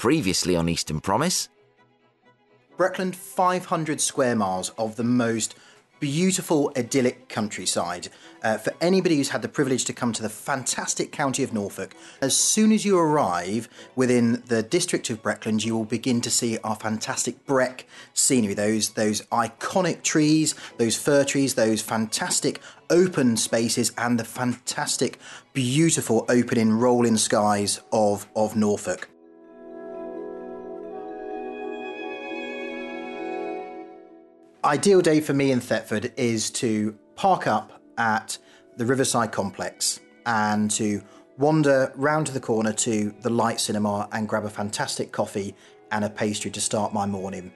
Previously on Eastern Promise. Breckland, 500 square miles of the most beautiful, idyllic countryside. Uh, for anybody who's had the privilege to come to the fantastic county of Norfolk, as soon as you arrive within the district of Breckland, you will begin to see our fantastic Breck scenery. Those those iconic trees, those fir trees, those fantastic open spaces, and the fantastic, beautiful opening, rolling skies of of Norfolk. Ideal day for me in Thetford is to park up at the Riverside Complex and to wander round to the corner to the Light Cinema and grab a fantastic coffee and a pastry to start my morning.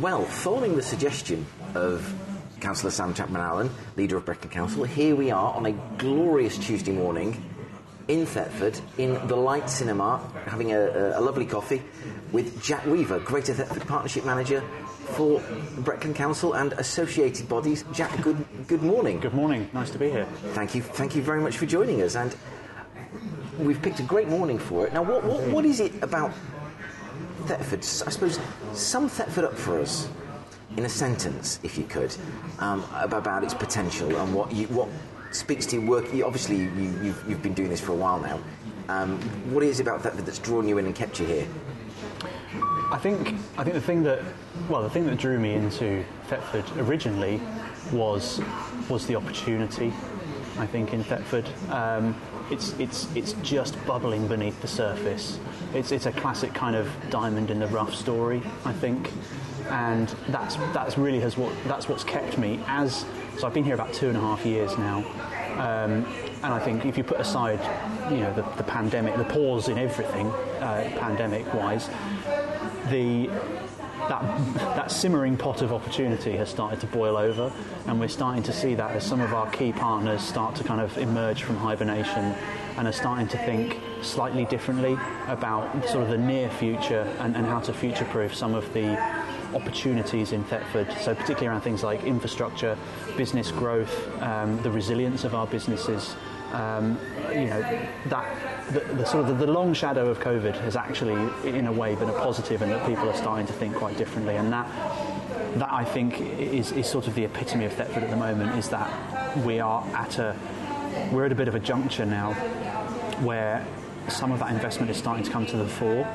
Well, following the suggestion of Councillor Sam Chapman Allen, leader of Breckland Council, here we are on a glorious Tuesday morning in Thetford in the Light Cinema, having a, a, lovely coffee with Jack Weaver, Greater Thetford Partnership Manager for Breckland Council and associated bodies. Jack, good good morning. Good morning. Nice to be here. Thank you. Thank you very much for joining us. And we've picked a great morning for it. Now, what what, what is it about Thetford? I suppose sum Thetford up for us in a sentence, if you could, um, about its potential and what you, what speaks to your work. Obviously, you, have you've, you've been doing this for a while now. Um, what is it about that that's drawn you in and kept you here? I think I think the thing that well the thing that drew me into Thetford originally was was the opportunity. I think in Thetford, um, it's it's it's just bubbling beneath the surface. It's it's a classic kind of diamond in the rough story. I think, and that's that's really has what that's what's kept me as so I've been here about two and a half years now, um, and I think if you put aside, you know, the, the pandemic, the pause in everything, uh, pandemic-wise, the that, that simmering pot of opportunity has started to boil over, and we're starting to see that as some of our key partners start to kind of emerge from hibernation and are starting to think slightly differently about sort of the near future and, and how to future proof some of the opportunities in Thetford. So particularly around things like infrastructure, business growth, um, the resilience of our businesses. Um, you know that the, the sort of the, the, long shadow of COVID has actually, in a way, been a positive, and that people are starting to think quite differently. And that that I think is, is sort of the epitome of Thetford at the moment. Is that we are at a we're at a bit of a juncture now where some of that investment is starting to come to the fore.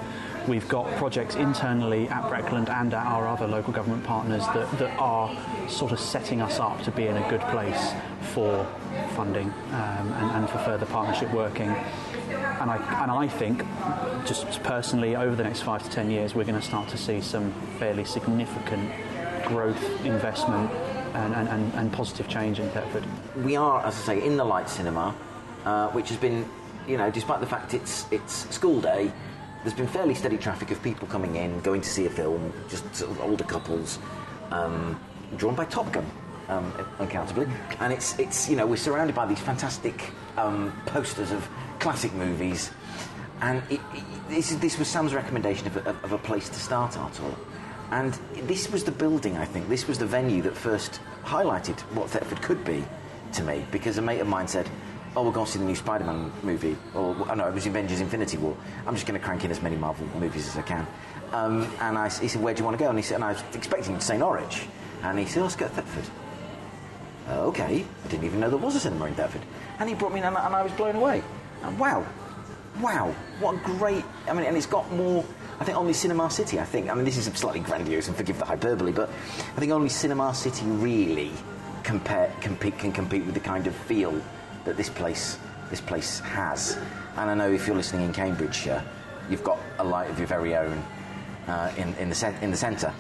We've got projects internally at Breckland and at our other local government partners that, that are sort of setting us up to be in a good place for funding um, and, and for further partnership working. And I, and I think, just personally, over the next five to ten years, we're going to start to see some fairly significant growth, investment, and, and, and, positive change in Thetford. We are, as I say, in the Light Cinema, uh, which has been, you know, despite the fact it's it's school day, there's been fairly steady traffic of people coming in, going to see a film, just sort of older couples, um, drawn by Top Gun, um, uncountably. And it's, it's, you know, we're surrounded by these fantastic um, posters of classic movies. And it, it, this, this, was Sam's recommendation of a, of a place to start our tour. And this was the building, I think, this was the venue that first highlighted what Thetford could be to me, because a mate of mine said, oh, we're going to see the new Spider-Man movie, or oh no, it was Avengers: Infinity War. I'm just going to crank in as many Marvel movies as I can. Um, and I, he said, where do you want to go? And he said, and I was expecting him to say Norwich, and he said, oh, let's go to Thetford. Uh, okay, I didn't even know there was a cinema in Thetford, and he brought me in, and, and I was blown away. And wow, wow, what a great! I mean, and it's got more. I think only Cinema City. I think. I mean, this is slightly grandiose, and forgive the hyperbole, but I think only Cinema City really compare, compete, can compete with the kind of feel that this place this place has. And I know if you're listening in Cambridgeshire, you've got a light of your very own uh, in, in, the in the centre.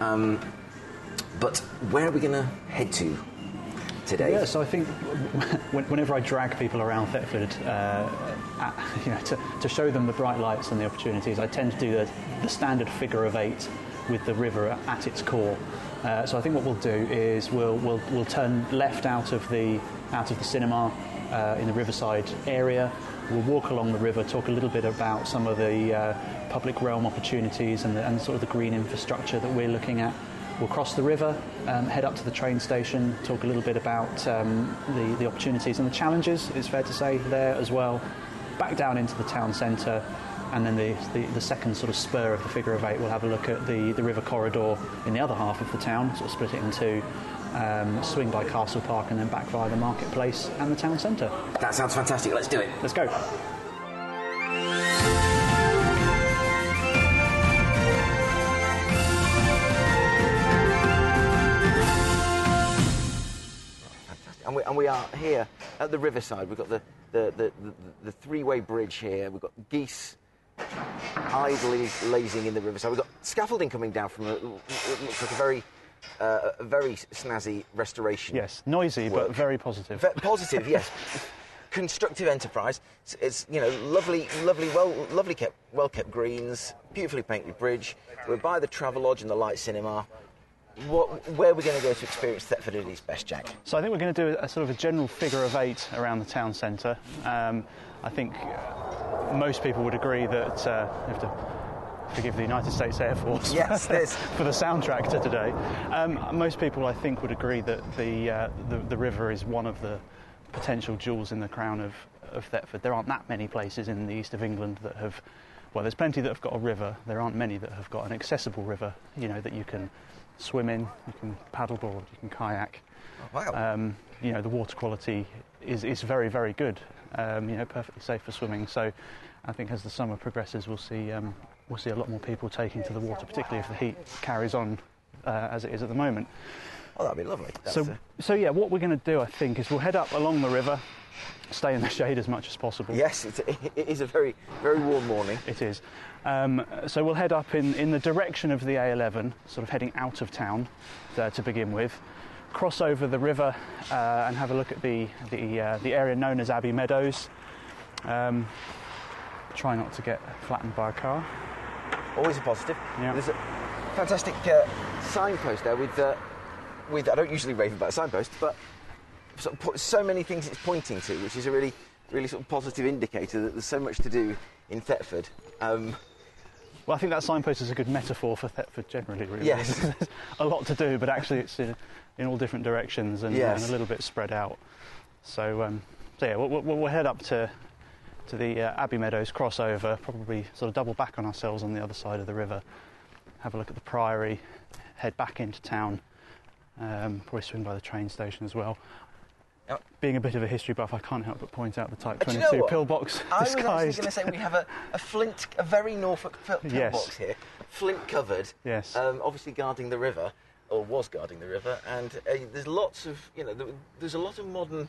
Um, but where are we going to head to today? Yeah, so I think whenever I drag people around Thetford, uh, at, you know, to, to show them the bright lights and the opportunities, I tend to do the, the standard figure of eight with the river at its core. Uh, so I think what we'll do is we'll, we'll, we'll turn left out of the out of the cinema uh, in the Riverside area. We'll walk along the river, talk a little bit about some of the uh, public realm opportunities and, the, and sort of the green infrastructure that we're looking at. we'll cross the river, um, head up to the train station, talk a little bit about um, the, the opportunities and the challenges, it's fair to say, there as well. Back down into the town centre, and then the, the, the, second sort of spur of the figure of eight, we'll have a look at the, the river corridor in the other half of the town, sort of split it in two. Um, swing by Castle Park and then back via the marketplace and the town centre. That sounds fantastic. Let's do it. Let's go. and we, and we are here at the riverside. We've got the, the, the, the, the three-way bridge here. We've got geese idly lazing in the riverside. We've got scaffolding coming down from a, looks like a very uh, a very snazzy restoration. Yes, noisy work. but very positive. Ve- positive, yes. Constructive enterprise. It's, it's, you know lovely, lovely, well, lovely kept, well kept greens, beautifully painted bridge. We're by the Travelodge and the Light Cinema what, where are we going to go to experience Thetford at its best, Jack? So I think we're going to do a, a sort of a general figure of eight around the town centre. Um, I think most people would agree that uh, have to forgive the United States Air Force yes, for the soundtrack to today. Um, most people, I think, would agree that the, uh, the, the river is one of the potential jewels in the crown of, of Thetford. There aren't that many places in the east of England that have. Well, there's plenty that have got a river. There aren't many that have got an accessible river. You know that you can swim in, you can paddleboard, you can kayak. Oh, wow. Um, you know, the water quality is, is very, very good. Um, you know, perfectly safe for swimming. So I think as the summer progresses, we'll see, um, we'll see a lot more people taking to the water, particularly if the heat carries on uh, as it is at the moment. Oh, that'd be lovely. That's so, a... so yeah, what we're going to do, I think, is we'll head up along the river, stay in the shade as much as possible. Yes, it's, it is a very, very warm morning. It is. Um, so we'll head up in, in the direction of the A11, sort of heading out of town uh, to begin with. Cross over the river uh, and have a look at the, the, uh, the area known as Abbey Meadows. Um, try not to get flattened by a car. Always a positive. Yeah. There's a fantastic uh, signpost there with, uh, with, I don't usually rave about signposts, but sort of so many things it's pointing to, which is a really, really sort of positive indicator that there's so much to do in Thetford. Um, well, I think that signpost is a good metaphor for Thetford generally, really. Yes. There's a lot to do, but actually it's in, in all different directions and, yes. and, a little bit spread out. So, um, so yeah, we'll, we'll, we'll, head up to, to the uh, Abbey Meadows crossover, probably sort of double back on ourselves on the other side of the river, have a look at the Priory, head back into town, um, probably swing by the train station as well. Being a bit of a history buff, I can't help but point out the Type 22 you know pillbox I was actually going to say we have a, a flint, a very Norfolk pillbox yes. here, flint covered. Yes. Um, obviously guarding the river, or was guarding the river, and uh, there's lots of, you know, there's a lot of modern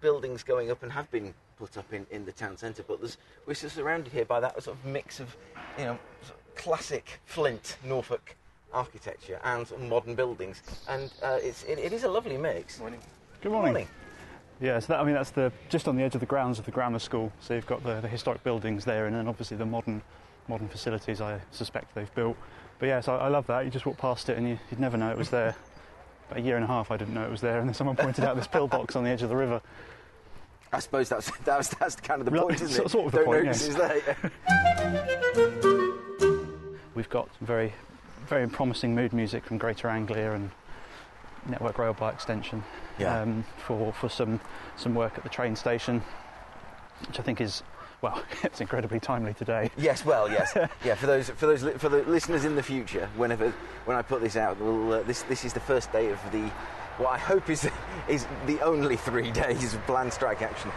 buildings going up and have been put up in, in the town centre, but there's, we're surrounded here by that sort of mix of, you know, sort of classic flint Norfolk architecture and sort of modern buildings, and uh, it's, it, it is a lovely mix. Morning. Good morning. Good morning. Yeah, so that, I mean that's the just on the edge of the grounds of the grammar school. So you've got the, the historic buildings there, and then obviously the modern modern facilities I suspect they've built. But yeah, so I, I love that. You just walk past it and you, would never know it was there. About a year and a half, I didn't know it was there, and then someone pointed out this pillbox on the edge of the river. I suppose that's that's, that's kind of the point, isn't it? Sort of the Don't point, yes. We've got very very promising mood music from Greater Anglia and Network Rail by extension yeah. um, for, for some, some work at the train station, which I think is well, it's incredibly timely today. Yes, well, yes, yeah. For those, for those, for the listeners in the future, whenever when I put this out, we'll, uh, this this is the first day of the, what I hope is is the only three days of planned strike action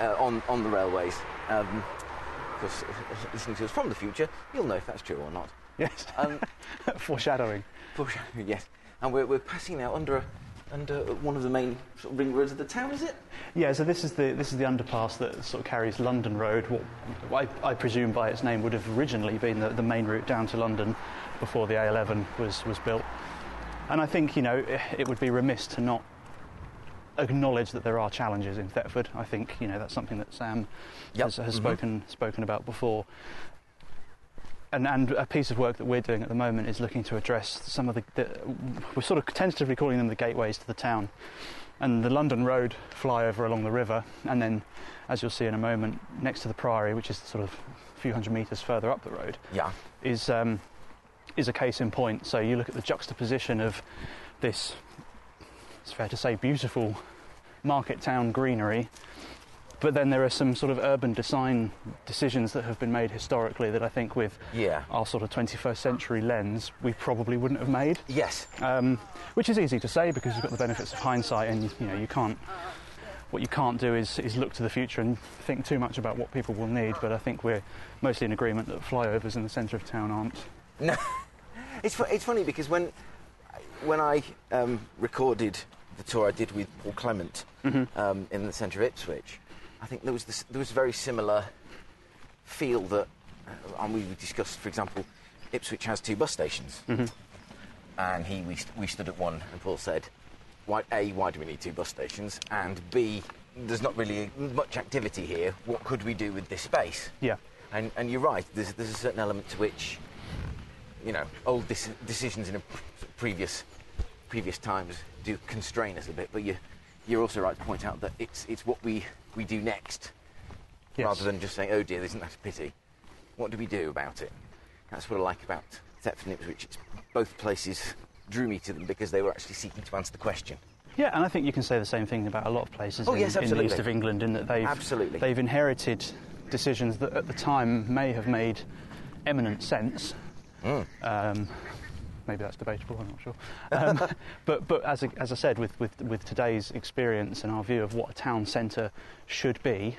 uh, on on the railways. Um, because listening to us from the future, you'll know if that's true or not. Yes. Um, Foreshadowing. Foreshadowing. Yes. And we're, we're passing now under a, under one of the main sort of ring roads of the town, is it? Yeah, so this is the this is the underpass that sort of carries London Road. What I, I presume by its name would have originally been the, the main route down to London before the A11 was was built. And I think you know it, it would be remiss to not acknowledge that there are challenges in Thetford. I think you know that's something that Sam yep. has, has mm-hmm. spoken spoken about before and, and, a piece of work that we're doing at the moment is looking to address some of the, the, we're sort of tentatively calling them the gateways to the town and the London Road flyover along the river and then as you'll see in a moment next to the Priory which is sort of a few hundred metres further up the road yeah. is um, is a case in point. So you look at the juxtaposition of this, it's fair to say, beautiful market town greenery, but then there are some sort of urban design decisions that have been made historically that I think, with Yeah. our sort of 21st century lens, we probably wouldn't have made. Yes. Um, which is easy to say because you've got the benefits of hindsight, and you know you can't. What you can't do is, is look to the future and think too much about what people will need. But I think we're mostly in agreement that flyovers in the centre of town aren't. No, it's it's funny because when when I um, recorded the tour I did with Paul Clement um, in the centre of Ipswich, I think there was this, there was a very similar feel that, uh, and we discussed, for example, Ipswich has two bus stations, and he we, st- we stood at one, and Paul said, "Why a why do we need two bus stations? And b there's not really much activity here. What could we do with this space?" Yeah. And, and you're right. There's, there's a certain element to which, you know, old dis- decisions in previous previous times do constrain us a bit. But you, you're also right to point out that it's it's what we we do next, Yes. rather than just saying, "Oh dear, isn't that a pity?" What do we do about it? That's what I like about Thetford and Ipswich. It's, both places drew me to them because they were actually seeking to answer the question. Yeah, and I think you can say the same thing about a lot of places Oh, in, yes, in the east of England in that they've Absolutely. they've inherited decisions that at the time may have made eminent sense. Mm. Um, maybe that's debatable. I'm not sure. Um, but but as I, as I said, with, with with today's experience and our view of what a town centre should be,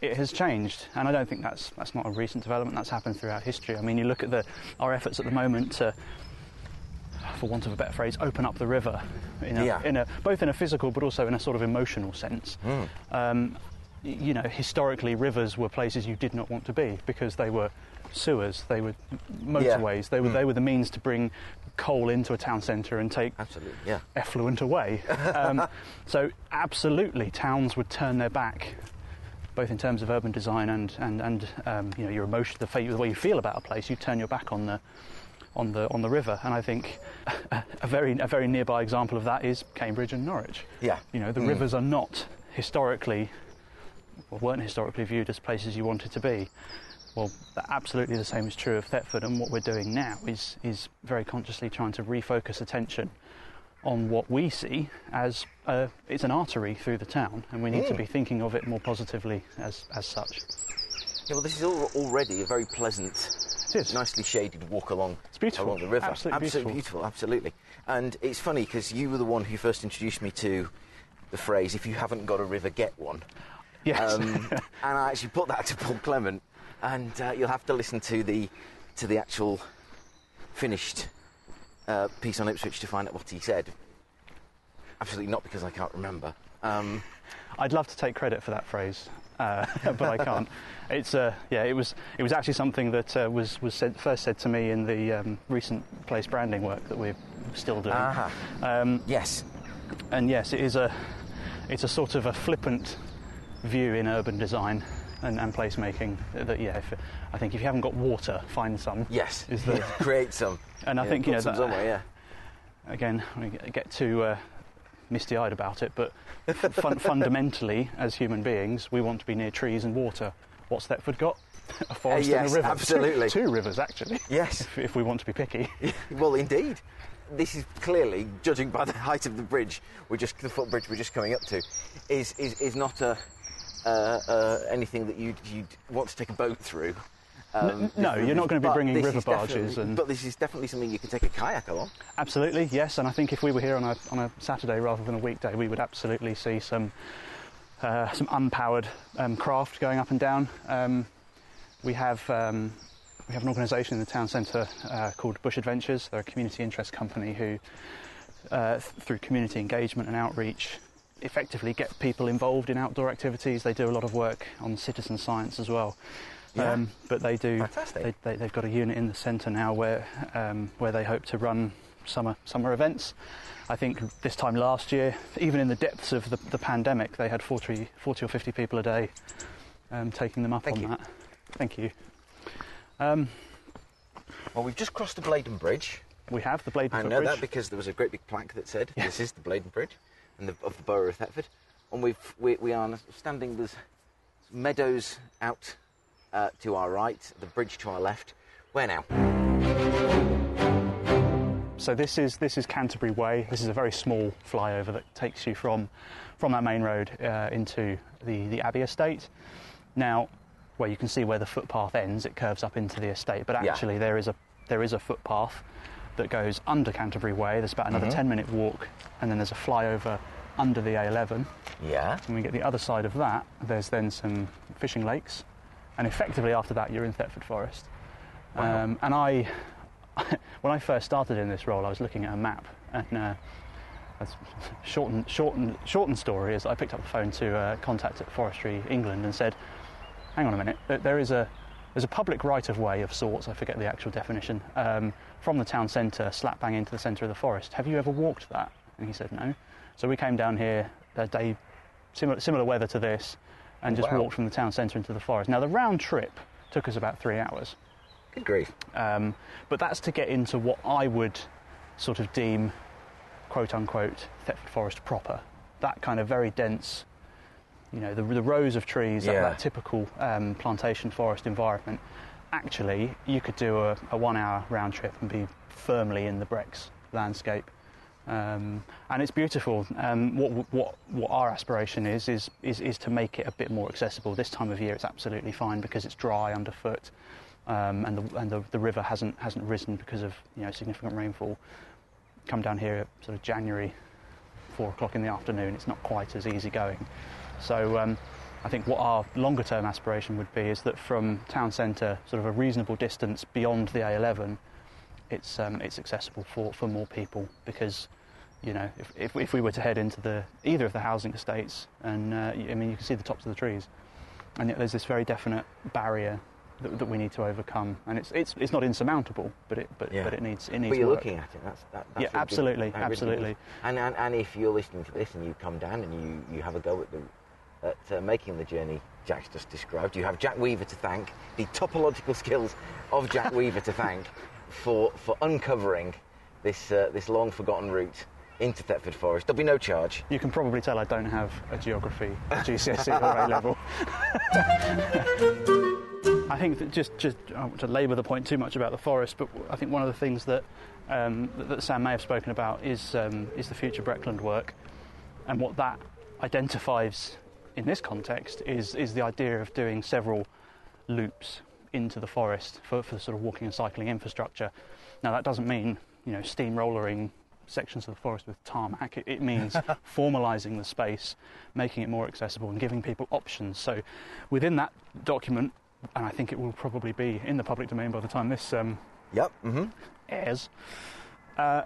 it has changed, and I don't think that's that's not a recent development. That's happened throughout history. I mean, you look at the our efforts at the moment to for want of a better phrase, open up the river, in a, Yeah. in a, both in a physical but also in a sort of emotional sense. Um, you know, historically, rivers were places you did not want to be because they were sewers, they were motorways, they were they were the means to bring coal into a town centre and take Absolutely, yeah. effluent away. Um, so, absolutely, towns would turn their back, both in terms of urban design and and and um, you know your emotion, the, the way you feel about a place. You turn your back on the on the on the river, and I think a very a very nearby example of that is Cambridge and Norwich. Yeah. you know the rivers are not historically or weren't historically viewed as places you wanted to be. Well, absolutely the same is true of Thetford, and what we're doing now is is very consciously trying to refocus attention on what we see as uh, it's an artery through the town, and we need to be thinking of it more positively as as such. Yeah, well, this is already a very pleasant, nicely shaded walk along, It's beautiful. along the river. Absolutely absolutely beautiful. absolutely. And it's funny because you were the one who first introduced me to the phrase "if you haven't got a river, get one." Yes. Um, and I actually put that to Paul Clement, and uh, you'll have to listen to the to the actual finished uh, piece on Ipswich to find out what he said. Absolutely not because I can't remember. Um, I'd love to take credit for that phrase, uh, but I can't. It's uh, yeah, it was it was actually something that uh, was was said, first said to me in the um, recent place branding work that we're still doing. aha. Um, Yes. and yes, it is a it's a sort of a flippant view in urban design and, and placemaking that yeah, if, I think if you haven't got water, find some. Yes. Is the Create some. and I Yeah, think you know that, somewhere. Yeah. again, I get too uh, misty-eyed about it, but fun- fundamentally, as human beings, we want to be near trees and water. What's Thetford got? A forest and Uh, yes, a river. absolutely. Two, two rivers, actually. Yes. If, if we want to be picky. Well, indeed. This is clearly, judging by the height of the bridge, we're just the footbridge we're just coming up to, is is, is not a uh, uh, anything that you'd, you'd want to take a boat through. Um, no, you're not gonna be bringing river barges and- But this is definitely something you can take a kayak along. Absolutely, yes. And I think if we were here on a, on a Saturday rather than a weekday, we would absolutely see some uh, some unpowered um, craft going up and down. Um, we have um, we have an organisation in the town centre uh, called Bush Adventures. They're a community interest company who, uh, th- through community engagement and outreach, effectively get people involved in outdoor activities. They do a lot of work on citizen science as well. Yeah. Um, but they do. Fantastic. They, they, they've got a unit in the centre now where um, where they hope to run summer summer events. I think this time last year, even in the depths of the, the pandemic, they had 40, 40 or 50 people a day um, taking them up Thank on you. that. Thank you. Um, Well, we've just crossed the Bladen Bridge. we have the Bladen Bridge. I know that because there was a great big plaque that said Yeah. this is the Bladen Bridge the, of the borough of Thetford. And we've, we, we are standing, there's meadows out uh, to our right, the bridge to our left. Where now? so this is this is Canterbury Way. This is a very small flyover that takes you from from that main road uh, into the the Abbey Estate. Now, where you can see where the footpath ends, it curves up into the estate. But Yeah. actually, there is a there is a footpath that goes under Canterbury Way. There's about another Mm-hmm. 10 minute walk, and then there's a flyover under the A11. Yeah. When we get the other side of that, there's then some fishing lakes, and effectively after that, you're in Thetford Forest. Wow. Um, and I, when I first started in this role, I was looking at a map, and uh, that's shortened, shortened, shortened story is I picked up the phone to uh, contact at Forestry England and said, "Hang on a minute, there- there is a there's a public right of way of sorts. I forget the actual definition um, from the town centre, slap bang into the centre of the forest. Have you ever walked that?" And he said, "No." So we came down here a day, similar, similar weather to this, and just Wow. walked from the town centre into the forest. Now the round trip took us about three hours. Good grief. Um, but that's to get into what I would sort of deem, quote unquote, Thetford Forest proper. That kind of very dense, you know, the, the rows of trees, that, that typical um, plantation forest environment. Actually, you could do a, a one hour round trip and be firmly in the Brecks landscape. Um, and it's beautiful. Um, what, what, what our aspiration is, is, is, is to make it a bit more accessible. This time of year it's absolutely fine because it's dry underfoot um, and, the, and the, the river hasn't, hasn't risen because of you know, significant rainfall. Come down here at sort of January, four o'clock in the afternoon, it's not quite as easy going. So um, I think what our longer term aspiration would be is that from town centre, sort of a reasonable distance beyond the A11, it's, um, it's accessible for, for more people because you know if, if, if we were to head into the either of the housing estates and uh, I mean you can see the tops of the trees and yet there's this very definite barrier that, that we need to overcome and it's, it's, it's not insurmountable but it, but, Yeah. but it needs it needs But you're work. looking at it. That's, that, that's Yeah, really absolutely, really absolutely. is. And, and and if you're listening to this and you come down and you, you have a go at the at uh, making the journey Jack's just described, you have Jack Weaver to thank, the topological skills of Jack Weaver to thank for for uncovering this uh, this long forgotten route into Thetford Forest. There'll be no charge. You can probably tell I don't have a geography GCSE or A level. I think that just just I don't want to labour the point too much about the forest, but I think one of the things that um, that, that Sam may have spoken about is um, is the future Breckland work, and what that identifies in this context is is the idea of doing several loops into the forest for, for sort of walking and cycling infrastructure. Now that doesn't mean you know steamrollering sections of the forest with tarmac. It, it means formalising the space, making it more accessible, and giving people options. So within that document, and I think it will probably be in the public domain by the time this um, Yep. Mm-hmm. airs. Uh,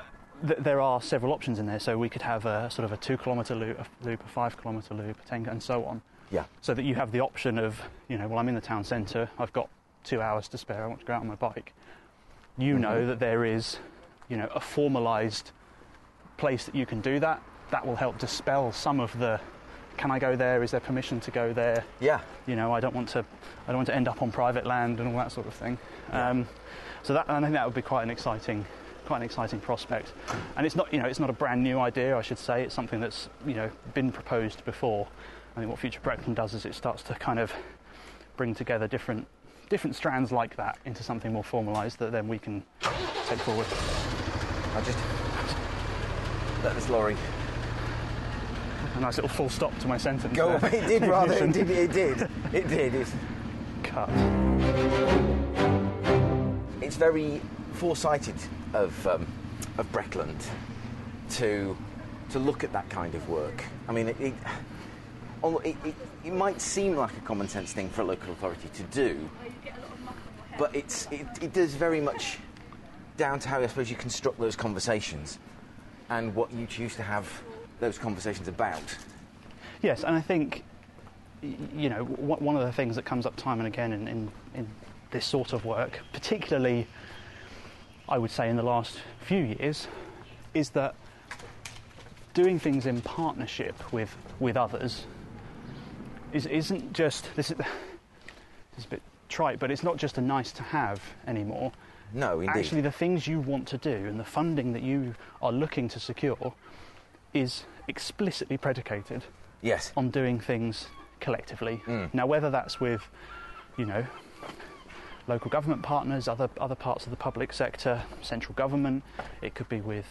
th- there are several options in there, so we could have a sort of a two kilometre loop, a loop, a five kilometre loop, a ten, and so on Yeah. so that you have the option of, you know, well, I'm in the town centre, I've got two hours to spare, I want to go out on my bike. You know that there is, you know, a formalised place that you can do that. That will help dispel some of the, can I go there? Is there permission to go there? Yeah. You know, I don't want to, I don't want to end up on private land and all that sort of thing. Um, so that, I think that would be quite an exciting, quite an exciting prospect. And it's not, you know, it's not a brand new idea, I should say. It's something that's, you know, been proposed before. I think what Future Breckland does is it starts to kind of bring together different, different strands like that into something more formalised that then we can take forward. I'll just let this lorry A nice little full stop to my sentence. go. there. It did rather. It did. It did. It did. It's, Cut. it's very foresighted of um, of Breckland to to look at that kind of work. I mean, it it, although it, it, it might seem like a common sense thing for a local authority to do, but it's it, it does very much down to how I suppose you construct those conversations and what you choose to have those conversations about. Yes, and I think, you know, one of the things that comes up time and again in, in, in this sort of work, particularly, I would say, in the last few years, is that doing things in partnership with, with others is, isn't just, this is, this is a bit trite, but it's not just a nice to have anymore. No, indeed. Actually, the things you want to do and the funding that you are looking to secure is explicitly predicated yes. on doing things collectively. Mm. Now, whether that's with, you know, local government partners, other other parts of the public sector, central government. It could be with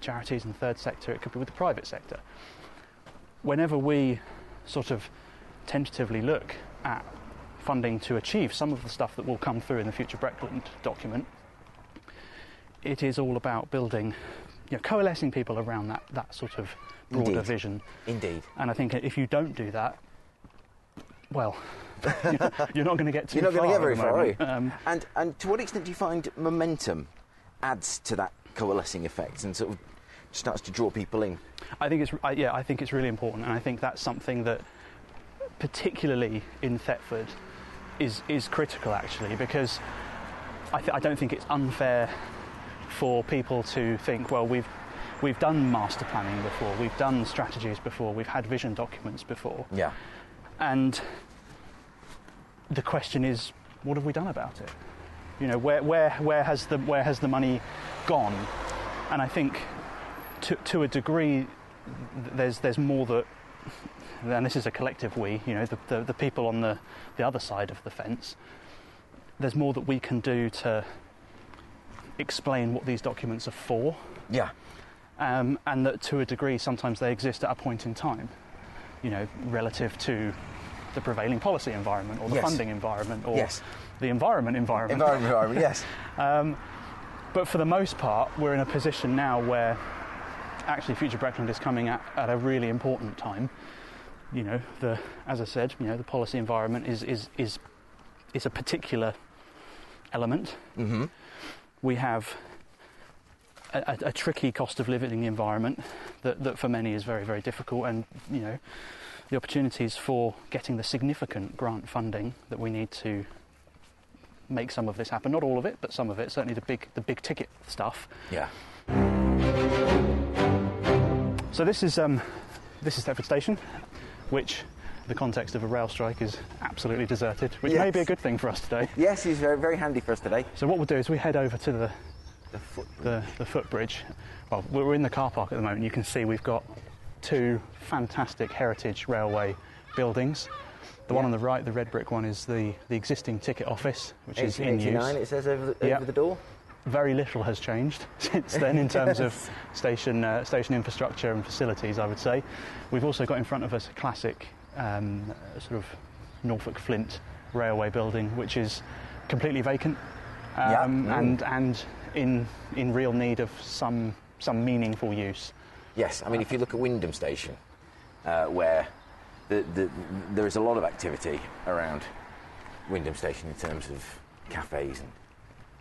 charities and third sector. It could be with the private sector. Whenever we sort of tentatively look at funding to achieve some of the stuff that will come through in the future Breckland document, it is all about building, you know, coalescing people around that, that sort of broader Indeed. vision. Indeed. And I think if you don't do that, well, you're not going to get too You're not going to get very far, are you? Um, and and to what extent do you find momentum adds to that coalescing effect and sort of starts to draw people in? I think it's I, yeah, I think it's really important, and I think that's something that, particularly in Thetford, is is critical actually because I, th- I don't think it's unfair for people to think, well, we've we've done master planning before, we've done strategies before, we've had vision documents before, Yeah. and the question is, what have we done about it? You know, where, where, where, has, the, where has the money gone? And I think to, to a degree, there's, there's more that, and this is a collective we, you know, the, the, the people on the, the other side of the fence, there's more that we can do to explain what these documents are for Yeah. um, and that to a degree sometimes they exist at a point in time, you know, relative to the prevailing policy environment or the Yes. funding environment or Yes. the environment environment. Environment, environment, yes. but for the most part, we're in a position now where actually Future Breckland is coming at, at a really important time. You know, the as I said, you know, the policy environment is is is is a particular element. Mm-hmm. we have a, a, tricky cost of living environment that, that for many is very, very difficult, and you know the opportunities for getting the significant grant funding that we need to make some of this happen. Not all of it, but some of it. Certainly the big, the big ticket stuff. Yeah. So this is um, this is Thetford Station, which the context of a rail strike is absolutely deserted, which may be a good thing for us today. Yes, he's very, very handy for us today. So what we'll do is we head over to the The foot. the, the footbridge. Well, we're in the car park at the moment. You can see we've got two fantastic heritage railway buildings. The one on the right, the red brick one, is the, the existing ticket office, which is in 1889, use. it says over the, Yeah. over the door. Very little has changed since then in terms of station uh, station infrastructure and facilities. I would say we've also got in front of us a classic um, sort of Norfolk Flint railway building, which is completely vacant Yeah. um, Mm. and and in in real need of some some meaningful use. Yes, I mean, if you look at Wymondham Station, uh, where the, the, there is a lot of activity around Wymondham Station in terms of cafes and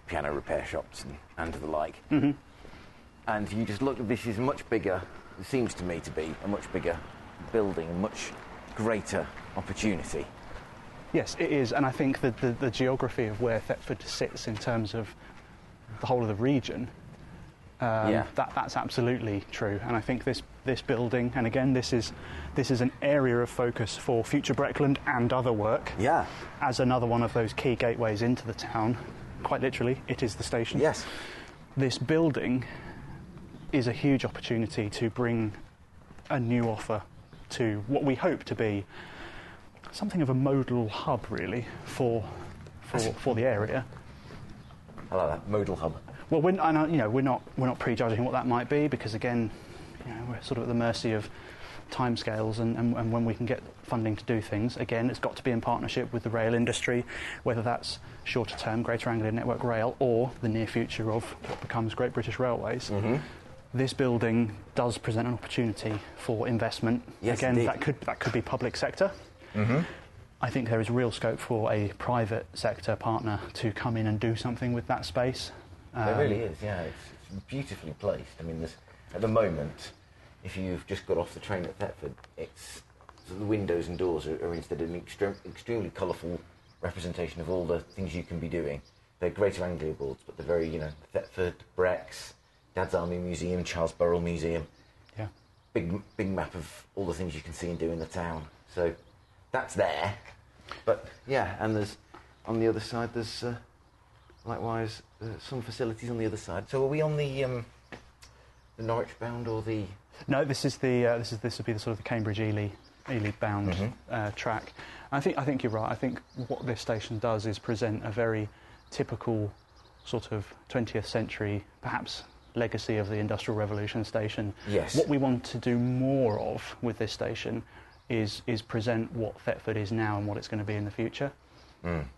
piano repair shops and, and the like. Mm-hmm. And you just look, this is much bigger, it seems to me to be a much bigger building, a much greater opportunity. Yes, it is, and I think that the, the geography of where Thetford sits in terms of the whole of the region, um, Yeah. that, that's absolutely true. And I think this, this building, and again, this is, this is an area of focus for future Breckland and other work, Yeah, as another one of those key gateways into the town. Quite literally, it is the station. yes, This building is a huge opportunity to bring a new offer to what we hope to be something of a modal hub, really, for, for, for the area. I like that, modal hub. Well, we're, I know, uh, you know, we're not we're not prejudging what that might be because again, you know, we're sort of at the mercy of timescales and, and, and when we can get funding to do things. Again, it's got to be in partnership with the rail industry, whether that's shorter term Greater Anglia Network Rail or the near future of what becomes Great British Railways. Mm-hmm. This building does present an opportunity for investment. Yes, Again, indeed. that could that could be public sector. Mm-hmm. I think there is real scope for a private sector partner to come in and do something with that space. There Um, really is, yeah. It's, it's beautifully placed. I mean, at the moment, if you've just got off the train at Thetford, it's so the windows and doors are, are instead an extreme, extremely colourful representation of all the things you can be doing. They're Greater Anglia boards, but they're very, you know, Thetford, Brecks, Dad's Army Museum, Charles Burrell Museum. Yeah. Big, big map of all the things you can see and do in the town. So that's there. But yeah, and there's on the other side there's uh, likewise uh, some facilities on the other side. So are we on the um, the Norwich bound or the? No, this is the uh, this is this would be the sort of the Cambridge Ely Ely bound Mhm. uh, track. I think I think you're right. I think what this station does is present a very typical sort of 20th century, perhaps legacy of the Industrial Revolution station. Yes. What we want to do more of with this station is is present what Thetford is now and what it's going to be in the future.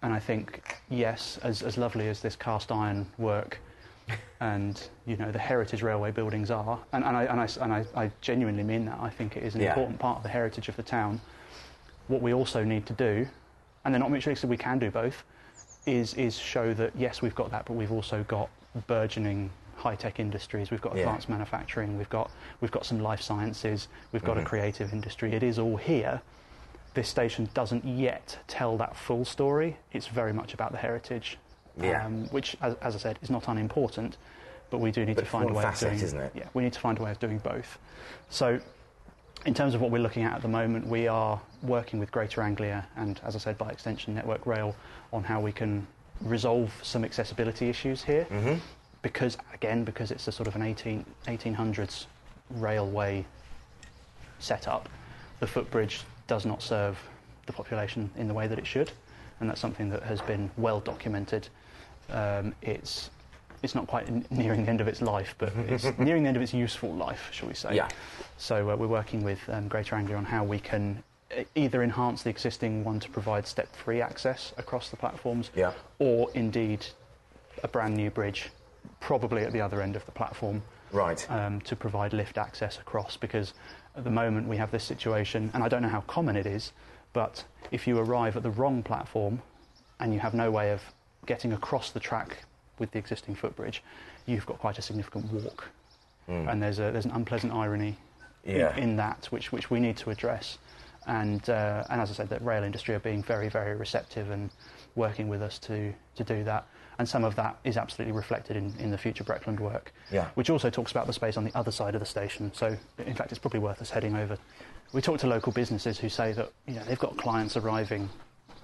And I think, yes, as, as lovely as this cast iron work and you know the heritage railway buildings are, and, and, I, and, I, and I, I genuinely mean that. I think it is an Yeah. important part of the heritage of the town. What we also need to do, and they're not mutually exclusive, we can do both, is is show that yes, we've got that, but we've also got burgeoning high-tech industries. We've got Yeah. advanced manufacturing. We've got we've got some life sciences. We've got Mm-hmm. a creative industry. It is all here. This station doesn't yet tell that full story. It's very much about the heritage, Yeah. um, which, as, as I said, is not unimportant. But we do need But to find a way facet, of doing. isn't it? Yeah, we need to find a way of doing both. So, in terms of what we're looking at at the moment, we are working with Greater Anglia and, as I said, by extension, Network Rail on how we can resolve some accessibility issues here. Mm-hmm. Because, again, because it's a sort of an 18, 1800s railway setup, the footbridge does not serve the population in the way that it should, and that's something that has been well documented. Um, it's it's not quite n- nearing the end of its life, but it's nearing the end of its useful life, shall we say? Yeah. So uh, we're working with um, Greater Anglia on how we can either enhance the existing one to provide step-free access across the platforms, Yeah. or indeed a brand new bridge, probably at the other end of the platform, Right. um, to provide lift access across because at the moment we have this situation, and I don't know how common it is, but if you arrive at the wrong platform and you have no way of getting across the track with the existing footbridge, you've got quite a significant walk. And there's, a, there's an unpleasant irony in- in, that which, which we need to address. And, uh, and as I said, the rail industry are being very, very receptive and working with us to, to do that. And some of that is absolutely reflected in, in the future Breckland work, Yeah. which also talks about the space on the other side of the station. So, in fact, it's probably worth us heading over. We talk to local businesses who say that you know, they've got clients arriving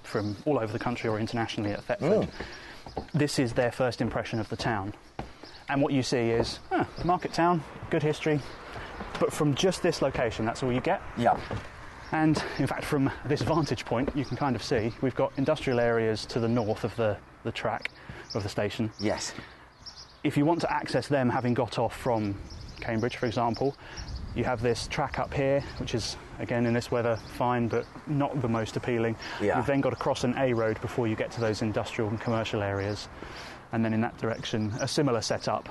from all over the country or internationally at Thetford. Oh. This is their first impression of the town. And what you see is, market town, good history, but from just this location, that's all you get. Yeah. And in fact, from this vantage point, you can kind of see we've got industrial areas to the north of the, the track of the station. Yes. If you want to access them, having got off from Cambridge, for example, you have this track up here, which is, again, in this weather, fine, but not the most appealing. Yeah. You've then got to cross an A road before you get to those industrial and commercial areas. And then in that direction, a similar setup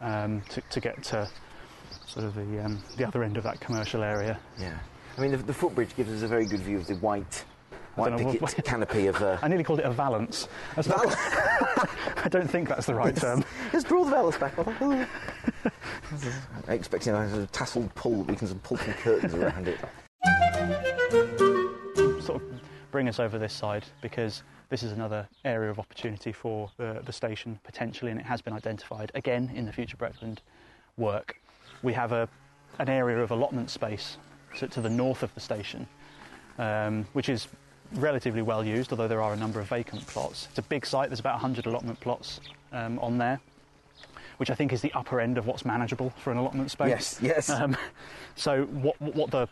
um, to, to get to sort of the, um, the other end of that commercial area. Yeah. I mean, the, the footbridge gives us a very good view of the white, white picket what- canopy of. Uh, I nearly called it a valance. That's not, I don't think that's the right term. Let's draw the valance back. I thought, oh. I'm expecting a sort tasseled pull. We can pull some curtains around it. Sort of bring us over this side because this is another area of opportunity for the, the station potentially, and it has been identified again in the future Breckland work. We have a, an area of allotment space to, to the north of the station, um, which is relatively well used, although there are a number of vacant plots. It's a big site, there's about 100 allotment plots um, on there. Which I think is the upper end of what's manageable for an allotment space. Yes, yes. Um, so what, what the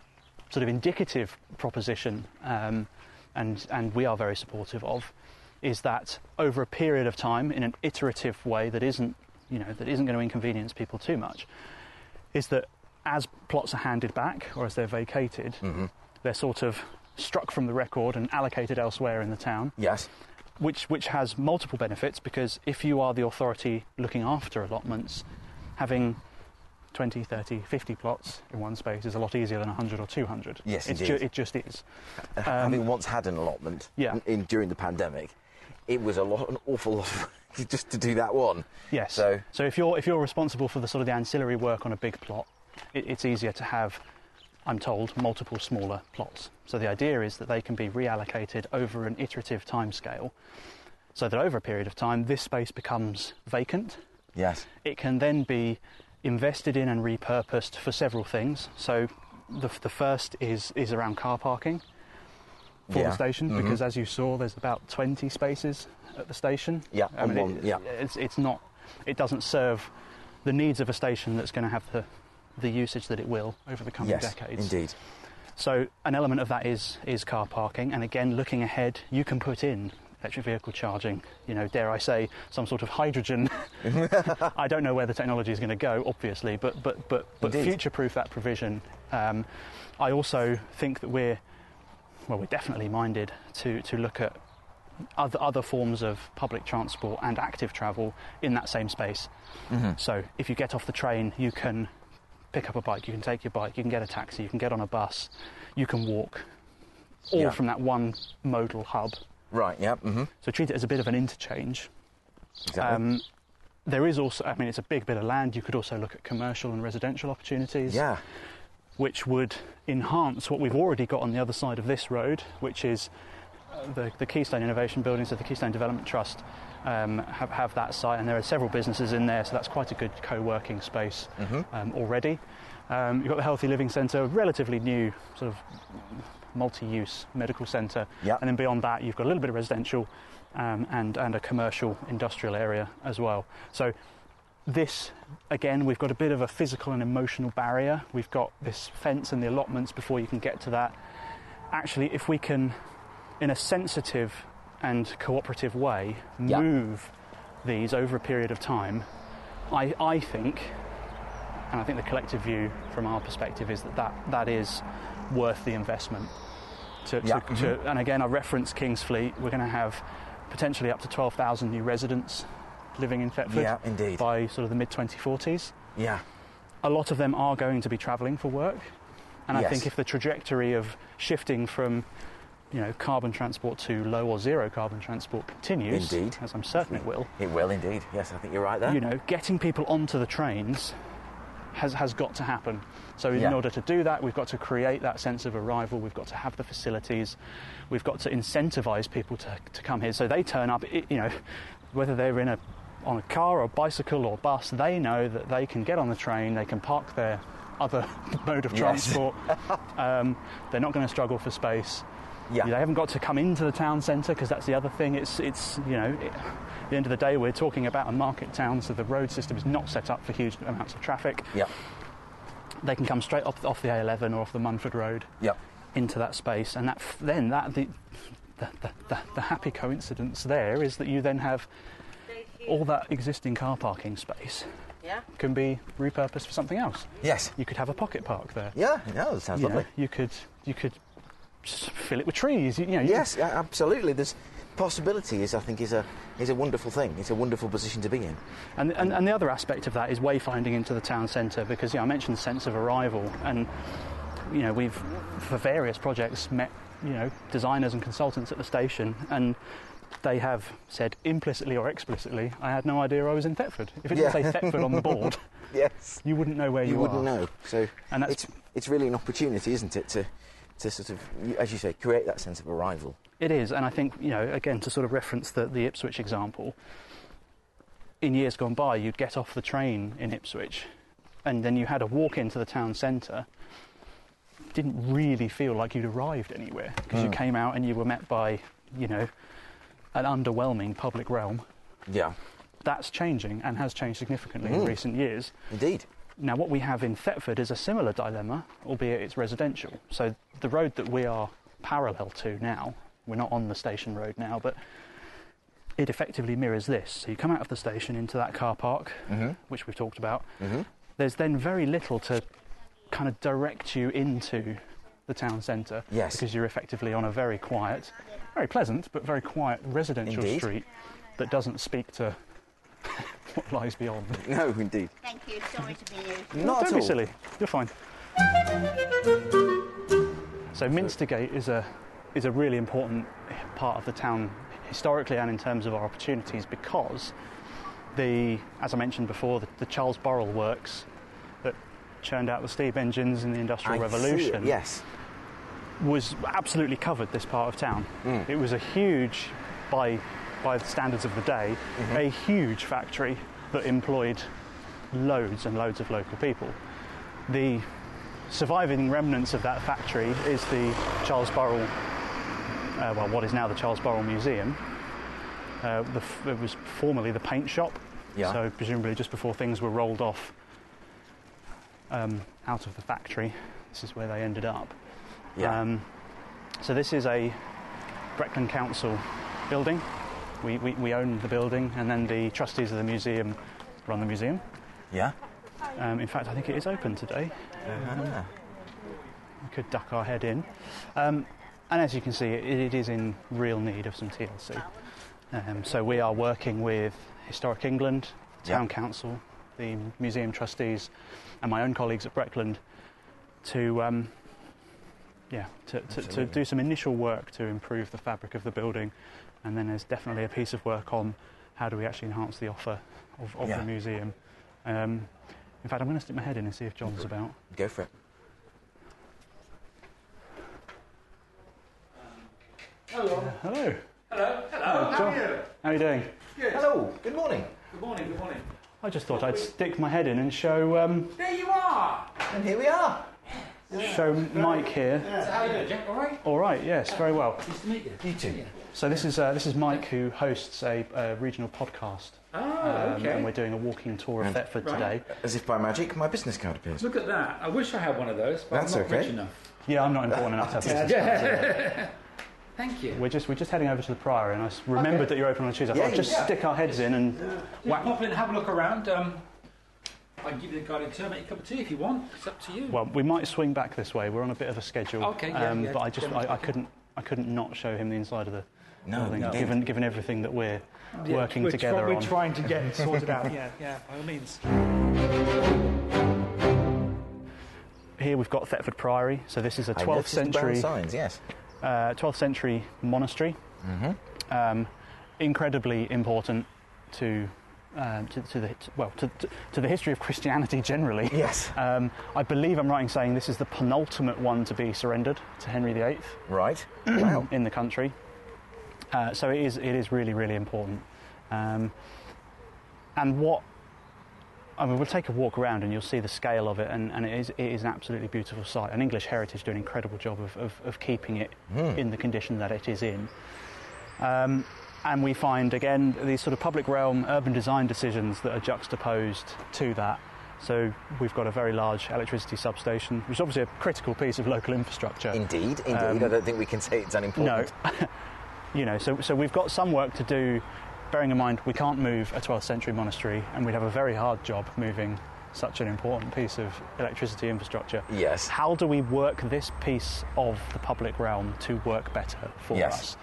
sort of indicative proposition, um, and, and we are very supportive of, is that over a period of time, in an iterative way that isn't, you know, that isn't going to inconvenience people too much, is that as plots are handed back or as they're vacated, they're sort of struck from the record and allocated elsewhere in the town Yes. which which has multiple benefits because if you are the authority looking after allotments, having 20, 30, 50 plots in one space is a lot easier than 100 or 200. Yes, it's indeed. it just is. Uh, Having once had an allotment Yeah. in, in during the pandemic, it was a lot, an awful lot of just to do that one. Yes. So so if you're if you're responsible for the sort of the ancillary work on a big plot, it, it's easier to have, I'm told, multiple smaller plots. So the idea is that they can be reallocated over an iterative timescale, so that over a period of time this space becomes vacant yes. it can then be invested in and repurposed for several things. So the, the first is, is around car parking for Yeah. the station Mhm. because as you saw there's about 20 spaces at the station. Yeah, I mean, one- it- yeah. It's, it's not, it doesn't serve the needs of a station that's going to have the, the usage that it will over the coming Yes. decades. Indeed. So an element of that is is car parking, and again, looking ahead, you can put in electric vehicle charging, you know, dare I say, some sort of hydrogen. I don't know where the technology is going to go, obviously, but but but but future-proof that provision. Um, I also think that we're well, we're definitely minded to to look at other other forms of public transport and active travel in that same space. Mm-hmm. So if you get off the train, you can pick up a bike, you can take your bike, you can get a taxi, you can get on a bus, you can walk, all Yeah. from that one modal hub. Right. Yeah. Mm-hmm. So treat it as a bit of an interchange. Exactly. Um, there is also, I mean, it's a big bit of land. You could also look at commercial and residential opportunities, yeah. which would enhance what we've already got on the other side of this road, which is uh, the, the Keystone Innovation Buildings of the Keystone Development Trust um, have, have that site, and there are several businesses in there, so that's quite a good co-working space um, already. Um, you've got the Healthy Living Centre, relatively new sort of multi-use medical centre, Yep. and then beyond that, you've got a little bit of residential um, and and a commercial industrial area as well. So this again, we've got a bit of a physical and emotional barrier. We've got this fence and the allotments before you can get to that. Actually, if we can, in a sensitive and cooperative way, Yeah. move these over a period of time, I, I think, and I think the collective view from our perspective is that that, that is worth the investment. To, Yeah. to, to, and again, I reference Kingsfleet. We're going to have potentially up to 12,000 new residents living in Thetford Yeah, indeed. by sort of the mid 2040s. Yeah. A lot of them are going to be travelling for work, and I think if the trajectory of shifting from you know, carbon transport to low or zero carbon transport continues, Indeed. as I'm certain it will, It will indeed. Yes, I think you're right there. you know, getting people onto the trains has, has got to happen. So in Yeah. order to do that, we've got to create that sense of arrival. We've got to have the facilities. We've got to incentivise people to, to come here. So they turn up, you know, whether they're in a on a car or bicycle or bus, they know that they can get on the train. They can park their other mode of Yes. transport. um, they're not going to struggle for space. Yeah. They haven't got to come into the town centre because that's the other thing. It's, it's you know, it, at the end of the day, we're talking about a market town, so the road system is not set up for huge amounts of traffic. Yeah. They can come straight off, off the A11 or off the Mundford Road Yeah. into that space, and that then that the, the, the, the, the happy coincidence there is that you then have all that existing car parking space Yeah. can be repurposed for something else. Yes. You could have a pocket park there. Yeah. No, that sounds You know, lovely. you could you could just fill it with trees. You, you know, you Yes, yeah, absolutely. There's possibility is I think is a is a wonderful thing. It's a wonderful position to be in. And, and, and the other aspect of that is wayfinding into the town centre because you know, I mentioned the sense of arrival and you know we've for various projects met you know designers and consultants at the station and they have said implicitly or explicitly I had no idea I was in Thetford. If it didn't Yeah. say Thetford on the board, Yes. you wouldn't know where you, You wouldn't are. know. So And that's- it's it's really an opportunity, isn't it, to to sort of as you say create that sense of arrival. It is, and I think you know again to sort of reference the, the Ipswich example. In years gone by, you'd get off the train in Ipswich, and then you had a walk into the town centre. Didn't really feel like you'd arrived anywhere because you hmm. came out and you were met by you know an underwhelming public realm. Yeah. That's changing and has changed significantly in hmm. recent years. Indeed. Now, what we have in Thetford is a similar dilemma, albeit it's residential. So the road that we are parallel to now, we're not on the station road now, but it effectively mirrors this. So you come out of the station into that car park, mm-hmm. which we've talked about. Mm-hmm. There's then very little to kind of direct you into the town centre. Yes. Because you're effectively on a very quiet, very pleasant, but very quiet residential Indeed. street that doesn't speak to what lies beyond. No, indeed. Thank you. Sorry to be you. Not Don't at be all. silly. You're fine. So Minstergate is a is a really important part of the town historically and in terms of our opportunities because the as I mentioned before the, the Charles Burrell works that churned out the steam engines in the Industrial I see it, Revolution Yes. was absolutely covered this part of town. Mm. It was a huge, by by the standards of the day, a huge factory that employed loads and loads of local people. The surviving remnants of that factory is the Charles Burrell, uh, well, what is now the Charles Burrell Museum. Uh, the, it was formerly the paint shop, Yeah. so presumably just before things were rolled off um, out of the factory, this is where they ended up. Yeah. Um, so this is a Breckland Council building. We, we, we own the building, and then the trustees of the museum run the museum. Yeah. Um, in fact, I think it is open today. Uh-huh. We could duck our head in. Um, and as you can see, it, it is in real need of some TLC. Um, so we are working with Historic England, Town. Council, the museum trustees, and my own colleagues at Breckland to, um, yeah, to, to, to do some initial work to improve the fabric of the building. And then there's definitely a piece of work on how do we actually enhance the offer of, of Yeah. the museum. Um, in fact, I'm going to stick my head in and see if John's about. Go for it. Hello. Hello, hello, how John. are you? How are you doing? Good. Hello. Good morning. Good morning, good morning. I just thought I'd stick my head in and show um, There you are! And here we are. Show Mike here. So how are you doing, Jack? All right? All right, yes, very well. Nice to meet you. You too. So this is uh, this is Mike who hosts a, uh regional podcast, Oh, um, okay. and we're doing a walking tour of Thetford Right. today. As if by magic, my business card appears. Look at that. I wish I had one of those, but That's I'm not okay. rich enough. Yeah, I'm not important enough to have business. cards. Thank you. We're just we're just heading over to the Priory, and I remembered Okay. that you're open on Tuesday. I Yeah, thought I'd just yeah. stick our heads in and Just whack. pop in have a look around. Um, I can give you the guided tour, make a cup of tea if you want. It's up to you. Well, we might swing back this way. We're on a bit of a schedule. Okay, yeah, um, yeah, But I just I, I couldn't I couldn't not show him the inside of the No, building, no. given given everything that we're Yeah, working we're together try- on. We're trying to get sorted out. Yeah, yeah, by all means. Here we've got Thetford Priory. So this is a 12th noticed the brown century signs. Yes. uh, 12th century monastery. Mm Um, incredibly important to, um, to, to the well to, to, to the history of Christianity generally. Yes. Um, I believe I'm right in saying this is the penultimate one to be surrendered to Henry VIII Right. wow. in the country. Uh, so it is it is really really important. Um, and what I mean, we'll take a walk around and you'll see the scale of it, and, and it, is, it is an absolutely beautiful site. And English Heritage do an incredible job of, of, of keeping it in the condition that it is in. Um, and we find, again, these sort of public realm urban design decisions that are juxtaposed to that. So we've got a very large electricity substation, which is obviously a critical piece of local infrastructure. Indeed. Indeed. Um, I don't think we can say it's unimportant. No. you know, so, so we've got some work to do, bearing in mind we can't move a 12th century monastery, and we'd have a very hard job moving such an important piece of electricity infrastructure. Yes. How do we work this piece of the public realm to work better for Yes. us?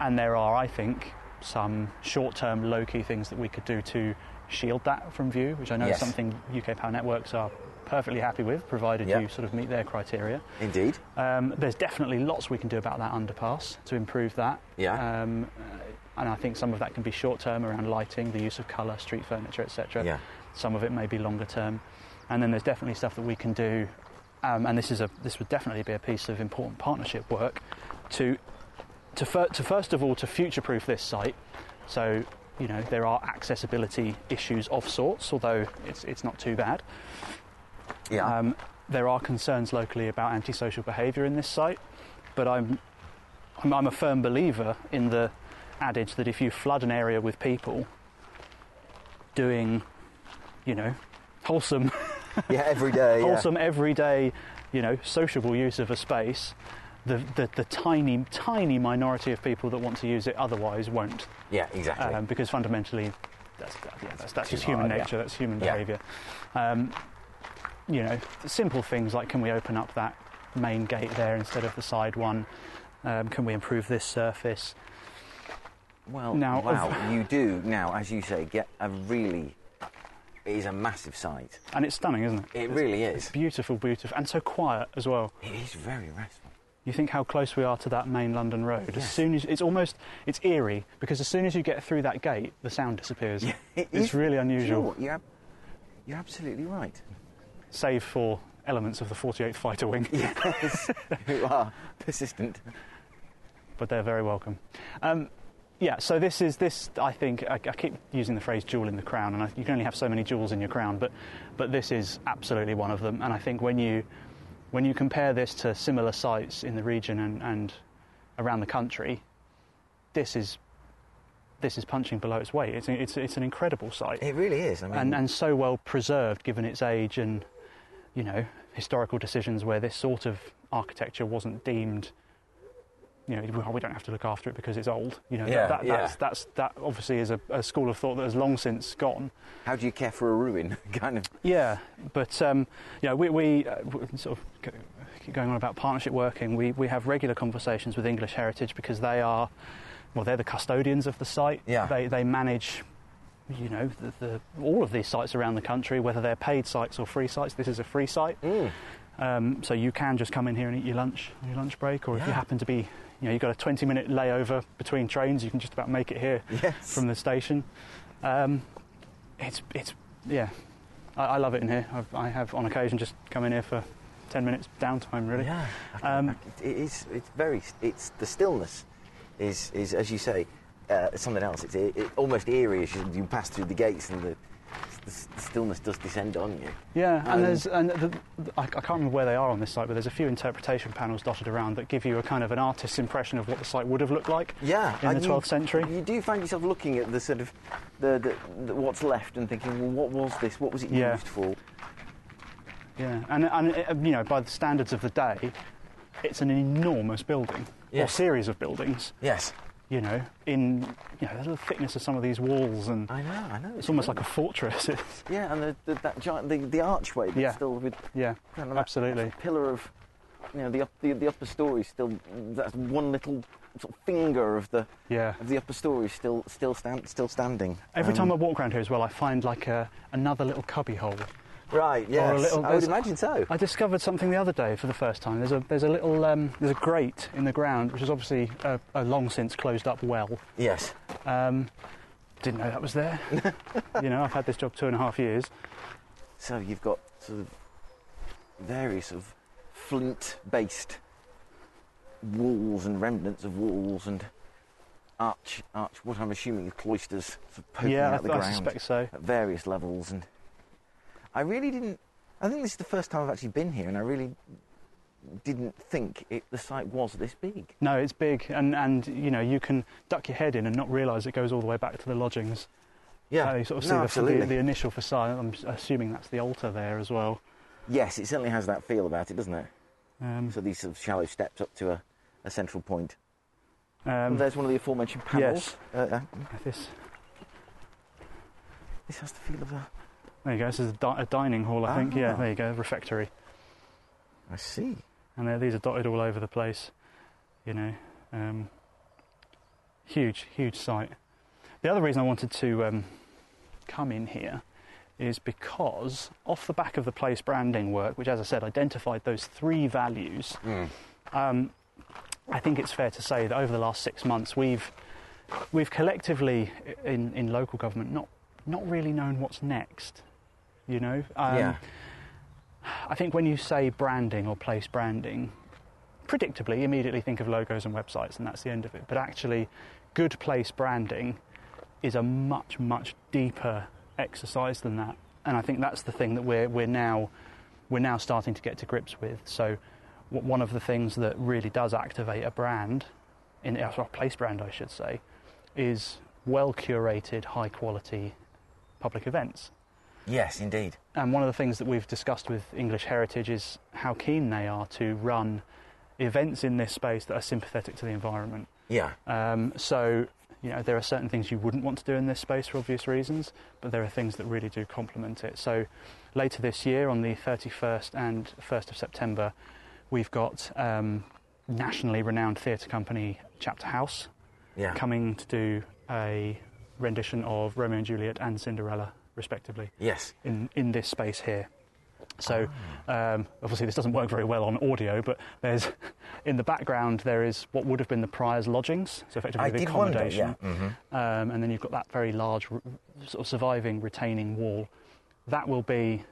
And there are, I think, some short term, low key things that we could do to shield that from view, which I know Yes. is something UK Power Networks are perfectly happy with, provided Yeah. you sort of meet their criteria. Indeed. Um, there's definitely lots we can do about that underpass to improve that. Yeah. Um, uh, and I think some of that can be short term around lighting, the use of colour, street furniture, etc. Yeah. Some of it may be longer term. And then there's definitely stuff that we can do. Um, and this is a this would definitely be a piece of important partnership work to to, fir- to first of all to future-proof this site. So you know there are accessibility issues of sorts, although it's it's not too bad. Yeah. Um, there are concerns locally about antisocial behaviour in this site, but I'm, I'm I'm a firm believer in the adage that if you flood an area with people doing, you know, wholesome yeah. Every day. Yeah. wholesome everyday, you know, sociable use of a space, the, the the tiny tiny minority of people that want to use it otherwise won't, Yeah. Exactly. um, because fundamentally, that's yeah, that's, that's just human hard, yeah. nature. That's human Yeah. behaviour. Um, you know, simple things like can we open up that main gate there instead of the side one? Um, can we improve this surface? Well, Now, wow, you do now, as you say, get a really. It is a massive site. And it's stunning, isn't it? It It's really is. beautiful, beautiful, and so quiet as well. It is very restful. You think how close we are to that main London road. As Yes. soon as it's almost it's eerie because as soon as you get through that gate, the sound disappears. It it's is- really you know unusual, ab- you're absolutely right. save for elements of the 48th Fighter Wing, Yes, you are persistent. but they're very welcome. Um, yeah, so this is this. I think I, I keep using the phrase "jewel in the crown," and I, you can only have so many jewels in your crown, but but this is absolutely one of them. And I think when you when you compare this to similar sites in the region and, and around the country, this is this is punching below its weight. It's, it's, it's an incredible site. It really is. I mean, and, and so well preserved given its age and you know historical decisions where this sort of architecture wasn't deemed you know, well, we don't have to look after it because it's old. You know, Yeah, that, that, yeah. that's, that's, that obviously is a, a school of thought that has long since gone. How do you care for a ruin? kind of. Yeah, but um, you know, we, we uh, sort of keep going on about partnership working. We, we have regular conversations with English Heritage because they are, well, they're the custodians of the site. Yeah. They, they manage, you know, the, the, all of these sites around the country, whether they're paid sites or free sites. This is a free site. Mm. Um, so you can just come in here and eat your lunch on your lunch break, or if you happen to be, you know, you've got a 20 minute layover between trains, you can just about make it here Yes. from the station. Um, it's, it's, yeah, I, I love it in here. I've, I have on occasion just come in here for 10 minutes downtime, really. Yeah. Um, it is. It's very. It's the stillness is is as you say uh, something else. It's it, it, almost eerie as you, you pass through the gates and the, stillness does descend on you. Yeah, and Um, there's and the, the, I, I can't remember where they are on this site, but there's a few interpretation panels dotted around that give you a kind of an artist's impression of what the site would have looked like Yeah. in and the you- 12th century. You do find yourself looking at the sort of the, the, what's left and thinking, well, what was this? What was it Yeah. used for? Yeah, and, and uh, you know, by the standards of the day, it's an enormous building or series of buildings. Yes. You know, in you know the thickness of some of these walls, and I know. I know. it's almost like a fortress. Yeah, and the, the, that giant the, the archway that's Yeah. still with yeah, kind of absolutely. that pillar of you know the up, the, the upper story still that's one little sort of finger of the Yeah. of the upper story still still stand still standing. Every Um, time I walk around here as well, I find like a, another little cubby hole. Right, yes, little- I would imagine so. I discovered something the other day for the first time. There's a there's a little um, there's a grate in the ground, which is obviously a, a long since closed up well. yes, Um, didn't know that was there. you know, I've had this job two and a half years. so you've got sort of various of flint-based walls and remnants of walls and arch arch what I'm assuming is cloisters sort of poking yeah, I, out the I ground. suspect so. at various levels and I really didn't I think this is the first time I've actually been here and I really didn't think it, the site was this big. No, it's big, and and you know you can duck your head in and not realise it goes all the way back to the lodgings. Uh, you sort of see no, the, the, the initial facade. I'm assuming that's the altar there as well. yes, it certainly has that feel about it, doesn't it? Um, So these sort of shallow steps up to a, a central point. um, and there's one of the aforementioned panels. yes. Uh, uh, this this has the feel of a. there you go. This is a, di- a dining hall, I think. Yeah, Ah. there you go, refectory. I see. and there, these are dotted all over the place. You know, um, huge, huge site. The other reason I wanted to um, come in here is because off the back of the place branding work, which, as I said, identified those three values, um, I think it's fair to say that over the last six months we've we've collectively in, in local government not not really known what's next. You know, um, yeah. I think when you say branding or place branding, predictably, immediately think of logos and websites, and that's the end of it. But actually, good place branding is a much, much deeper exercise than that. And I think that's the thing that we're, we're, now, we're now starting to get to grips with. So, w- one of the things that really does activate a brand, in a place brand, I should say, is well curated, high quality public events. Yes, indeed. And one of the things that we've discussed with English Heritage is how keen they are to run events in this space that are sympathetic to the environment. Yeah. Um, so, you know, there are certain things you wouldn't want to do in this space for obvious reasons, but there are things that really do complement it. So, later this year, on the 31st and 1st of September, we've got um, nationally renowned theatre company Chapter House Yeah. coming to do a rendition of Romeo and Juliet and Cinderella, respectively Yes. in, in this space here. So Ah. um, obviously this doesn't work very well on audio, but there's in the background there is what would have been the prior's lodgings, so effectively I the did wonder. accommodation, Yeah. hmm um, and then you've got that very large r- sort of surviving retaining wall. That will be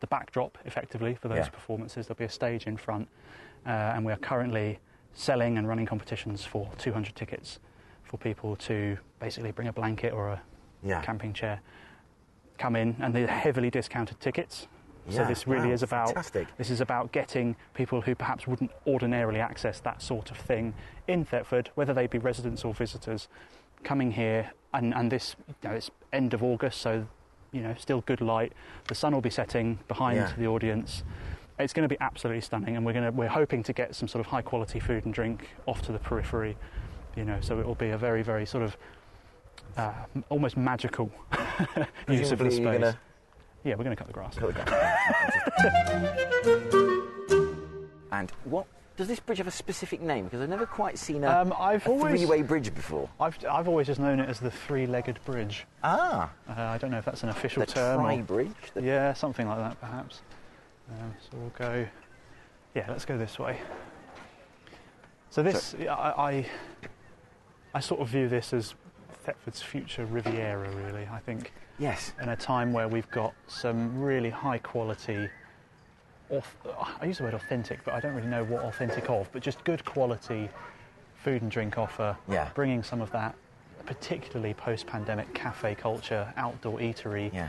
the backdrop effectively for those Yeah. performances. There'll be a stage in front, uh, and we are currently selling and running competitions for 200 tickets for people to basically bring a blanket or a Yeah. camping chair, come in, and they're heavily discounted tickets. So this really wow, is about fantastic. this is about getting people who perhaps wouldn't ordinarily access that sort of thing in Thetford, whether they be residents or visitors, coming here. And, and this, you know, it's end of August, so you know, still good light. The sun will be setting behind Yeah. the audience. It's going to be absolutely stunning, and we're going to we're hoping to get some sort of high quality food and drink off to the periphery, you know. So it will be a very very sort of uh, almost magical use of the space. gonna Yeah, we're going to cut the grass. cut the grass. and what does this bridge have a specific name? Because I've never quite seen a, Um, I've a always- three-way bridge before. I've I've always just known it as the three-legged bridge. Ah, Uh, I don't know if that's an official the term. or- tri-bridge. The- Yeah, something like that, perhaps. Um, so we'll go. Yeah, let's go this way. So this, I, I, I sort of view this as Thetford's future Riviera. Really, I think Yes. in a time where we've got some really high quality. Auth- I use the word authentic, but I don't really know what authentic of. But just good quality food and drink offer. Yeah. Bringing some of that, particularly post-pandemic cafe culture, outdoor eatery Yeah.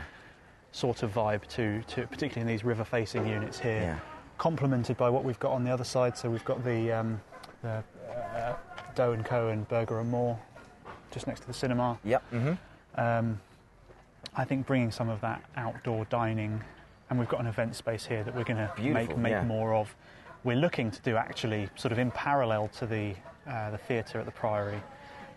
sort of vibe to, to particularly in these river facing units here, Yeah. complemented by what we've got on the other side. So we've got the, um, the uh, Doe and Co and Burger and More just next to the cinema. Yep. hmm Um, I think bringing some of that outdoor dining, and we've got an event space here that we're going to make make yeah. more of. We're looking to do actually sort of in parallel to the uh, the theatre at the Priory.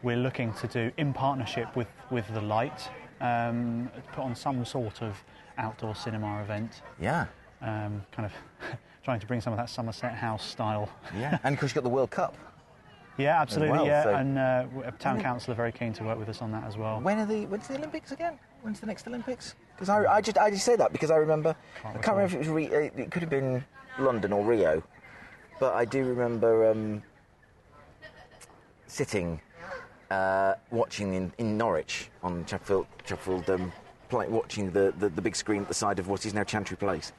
We're looking to do in partnership with with the Light, um, put on some sort of outdoor cinema event, Yeah. um, kind of trying to bring some of that Somerset House style. Yeah. and of course, you've got the World Cup. Yeah, absolutely. well, yeah, so- and uh, town council are very keen to work with us on that as well. When are the when's the Olympics again? When's the next Olympics? Because I, I just I just say that because I remember I can't remember if it was Re, it could have been London or Rio, but I do remember um, sitting uh, watching in, in Norwich on Chapelfield Chapelfield um, play, watching the, the, the big screen at the side of what is now Chantry Place,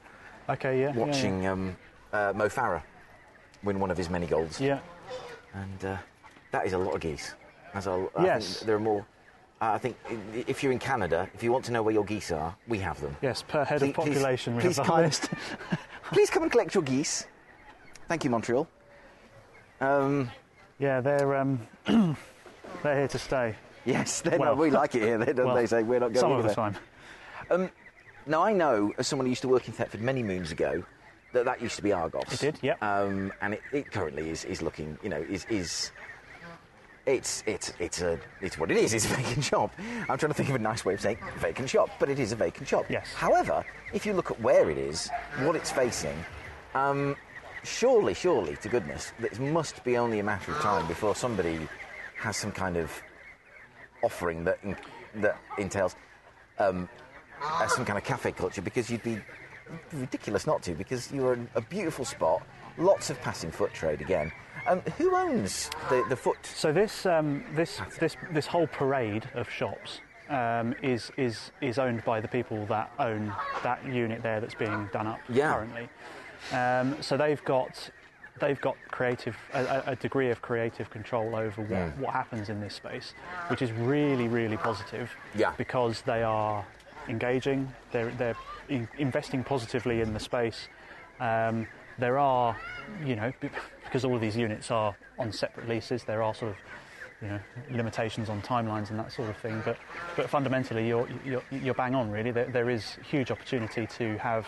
Okay, yeah. yeah, yeah. watching Um, uh, Mo Farah win one of his many goals, Yeah. And uh, that is a lot of geese. That's a, I Yes. think there are more. Uh, I think if you're in Canada, if you want to know where your geese are, we have them. Yes, per head Please- of population, please- we please have the come and- highest. Please come and collect your geese. Thank you, Montreal. Um, yeah, they're um, they're here to stay. yes, Well- we like it here. They, don't Well, they say we're not going some of the time. Now I know, as someone who used to work in Thetford many moons ago, that that used to be Argos. It did, yep. Um, and it, it currently is, is looking, you know, is is. It's it's it's a it's what it is. It's a vacant shop. I'm trying to think of a nice way of saying vacant shop, but it is a vacant shop. Yes. However, if you look at where it is, what it's facing, um, surely, surely, to goodness, it must be only a matter of time before somebody has some kind of offering that in, that entails um, uh, some kind of cafe culture because you'd be ridiculous not to because you're in a beautiful spot, lots of passing foot trade again. Um, who owns the, the foot? So this um, this this this whole parade of shops um, is is is owned by the people that own that unit there that's being done up Yeah. currently. Um, so they've got they've got creative a, a- degree of creative control over what, Mm. what happens in this space, which is really really positive. Yeah. Because they are engaging, they're they're investing positively in the space. Um, there are, you know, because all of these units are on separate leases, there are sort of, you know, limitations on timelines and that sort of thing. But, but fundamentally, you're, you're, you're bang on, really. There, there is huge opportunity to have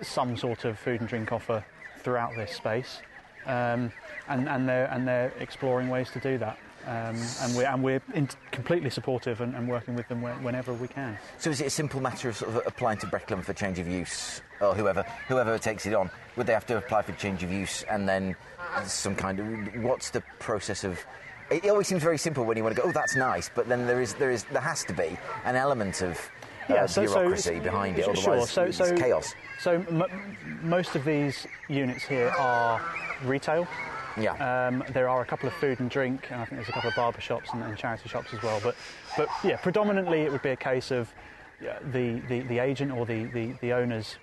some sort of food and drink offer throughout this space. Um, and, and, they're, and they're exploring ways to do that. Um, and we're, and we're in, completely supportive and, and working with them whe- whenever we can. So is it a simple matter of sort of applying to Breckland for change of use, or whoever whoever takes it on? Would they have to apply for change of use and then some kind of what's the process of? It always seems very simple when you want to go, oh, that's nice, but then there is there is there has to be an element of uh, bureaucracy behind it, sure, otherwise so, it's so, chaos. So m- most of these units here are retail. Yeah. Um, there are a couple of food and drink, and I think there's a couple of barber shops and, and charity shops as well. But, but yeah, predominantly it would be a case of the, the, the agent or the, the, the owners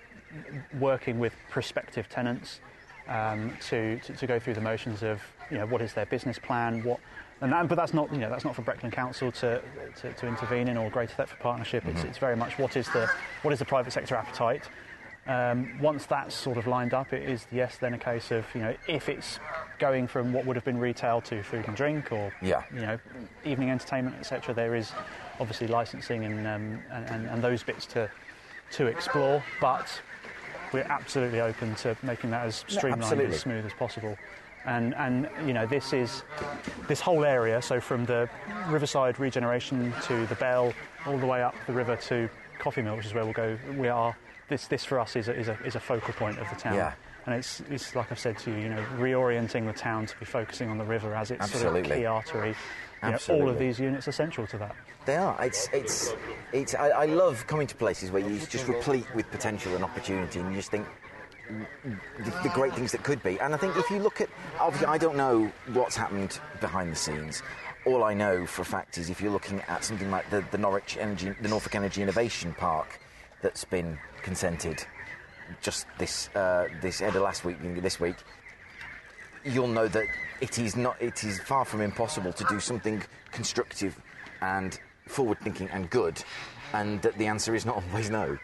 working with prospective tenants um, to, to, to go through the motions of you know what is their business plan, what, and that, but that's not you know that's not for Breckland Council to, to, to intervene in or Greater Thetford Partnership. It's, it's very much what is the what is the private sector appetite. Um, once that's sort of lined up, it is yes then a case of you know if it's going from what would have been retail to food and drink or Yeah. you know evening entertainment etc. There is obviously licensing and, um, and, and and those bits to to explore, but we're absolutely open to making that as streamlined absolutely. as smooth as possible. And, and you know this is this whole area. So from the Riverside regeneration to the Bell, all the way up the river to Coffee Mill, which is where we'll go. We are this this for us is a, is a, is a focal point of the town. Yeah. And it's, it's like I've said to you, you know, reorienting the town to be focusing on the river as its sort of key artery. You know, all of these units are central to that. They are. It's it's it's. I, I love coming to places where you just replete with potential and opportunity, and you just think mm, mm, the, the great things that could be. And I think if you look at, obviously, I don't know what's happened behind the scenes. All I know for a fact is if you're looking at something like the, the Norwich Energy, the Norfolk Energy Innovation Park, that's been consented just this uh, this end of last week, this week, you'll know that it is not it is far from impossible to do something constructive and forward thinking and good and that the answer is not always no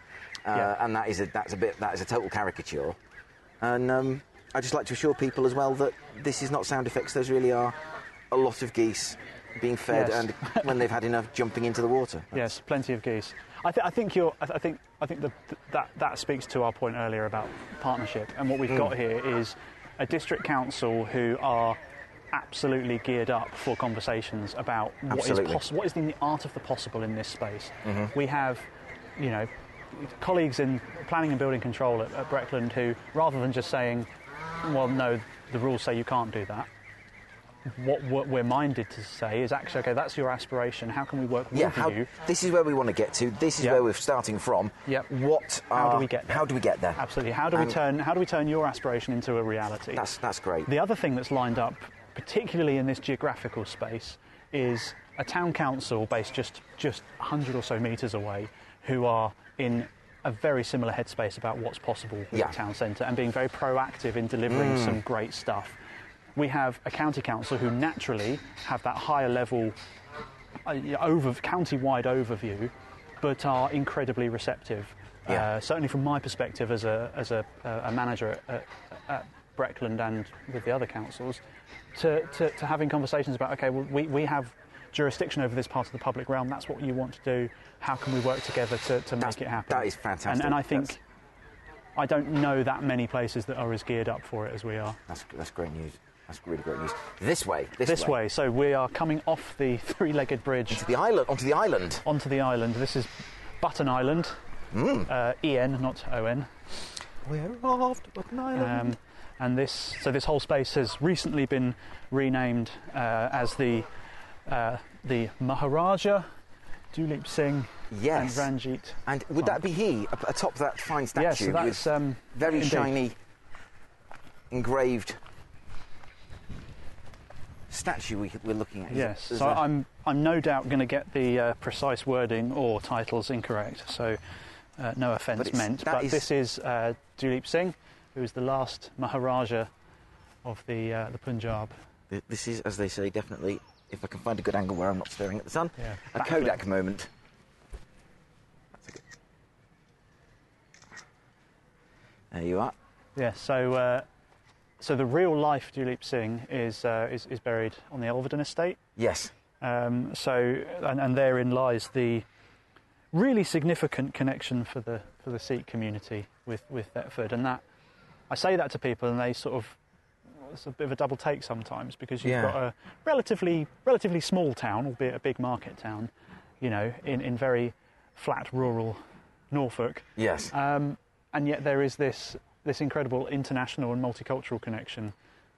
uh, Yeah. and that is a that's a bit that is a total caricature and um, I just like to assure people as well that this is not sound effects those really are a lot of geese being fed Yes. and when they've had enough jumping into the water Yes, plenty of geese. I, th- I think you're. I, th- I think. I think the, that that speaks to our point earlier about partnership. And what we've Mm. got here is a district council who are absolutely geared up for conversations about what is possible. What is in the art of the possible in this space? Mm-hmm. We have, you know, colleagues in planning and building control at, at Breckland who, rather than just saying, "Well, no, the rules say you can't do that." What, what we're minded to say is actually, okay, that's your aspiration. How can we work with yeah how, you this is where we want to get to this is Yeah. where we're starting from Yep. what How do we get there? how do we get there Absolutely. How do we turn How do we turn your aspiration into a reality? that's that's great the other thing that's lined up, particularly in this geographical space, is a town council based just just 100 or so metres away, who are in a very similar headspace about what's possible with Yeah. Mm. the town centre and being very proactive in delivering some great stuff. We have a county council who naturally have that higher level uh, over county-wide overview, but are incredibly receptive. Yeah. Uh, certainly, from my perspective as a as a, a manager at, at, Breckland and with the other councils, to, to, to having conversations about okay, well, we, we have jurisdiction over this part of the public realm. That's what you want to do. How can we work together to, to That's- make it happen? that is fantastic. And, and I think That's- I don't know that many places that are as geared up for it as we are. That's, that's great news. That's really great news. This way. This, This way, so we are coming off the three-legged bridge To the island. Onto the island. onto the island. This is Butten Island. Mm. Uh, En, not On. We're off to Butten Island. Um, and this, so this whole space has recently been renamed uh, as the uh, the Maharaja Duleep Singh yes. and Ranjit. And would that be he atop that fine statue Yes, so that's um, very indeed. shiny engraved statue we, we're looking at? Is Yes, is so that- I'm I'm no doubt going to get the uh, precise wording or titles incorrect. So uh, no offence But meant, but is- this is uh, Duleep Singh, who is the last Maharaja of the uh, the Punjab. This is, as they say, definitely, if I can find a good angle where I'm not staring at the sun, Yeah, a backlit. Kodak moment. That's a good. There you are. Yeah, so uh, so the real life Duleep Singh is, uh, is is buried on the Elveden estate. Yes. Um, so and, and therein lies the really significant connection for the for the Sikh community with with Thetford, and that I say that to people, and they sort of it's a bit of a double take sometimes because you've Yeah. got a relatively relatively small town, albeit a big market town, you know, in, in very flat rural Norfolk, Yes. um, and yet there is this this incredible international and multicultural connection.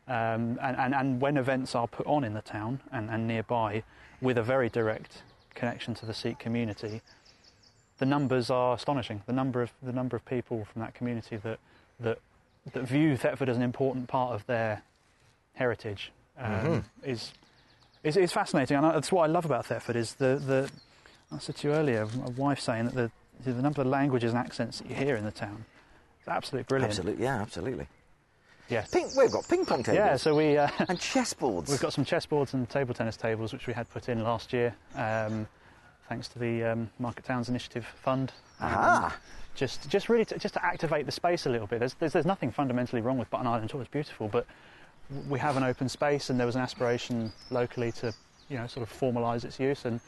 Um, and, and, and when events are put on in the town and, and nearby with a very direct connection to the Sikh community, the numbers are astonishing. The number of the number of people from that community that that that view Thetford as an important part of their heritage um, is, is is fascinating. And that's what I love about Thetford is the the. I said to you earlier, my wife saying that the the number of languages and accents that you hear in the town. Absolutely brilliant. Absolutely. Yeah, absolutely. Yes. Ping, we've got ping pong tables. Yeah, so we uh, and chessboards. we've got some chessboards and table tennis tables which we had put in last year, um, thanks to the um, Market Towns Initiative Fund. Aha. just just really to, just to activate the space a little bit. There's, there's there's nothing fundamentally wrong with Butten Island at all. It's beautiful, but we have an open space, and there was an aspiration locally to you know sort of formalise its use, and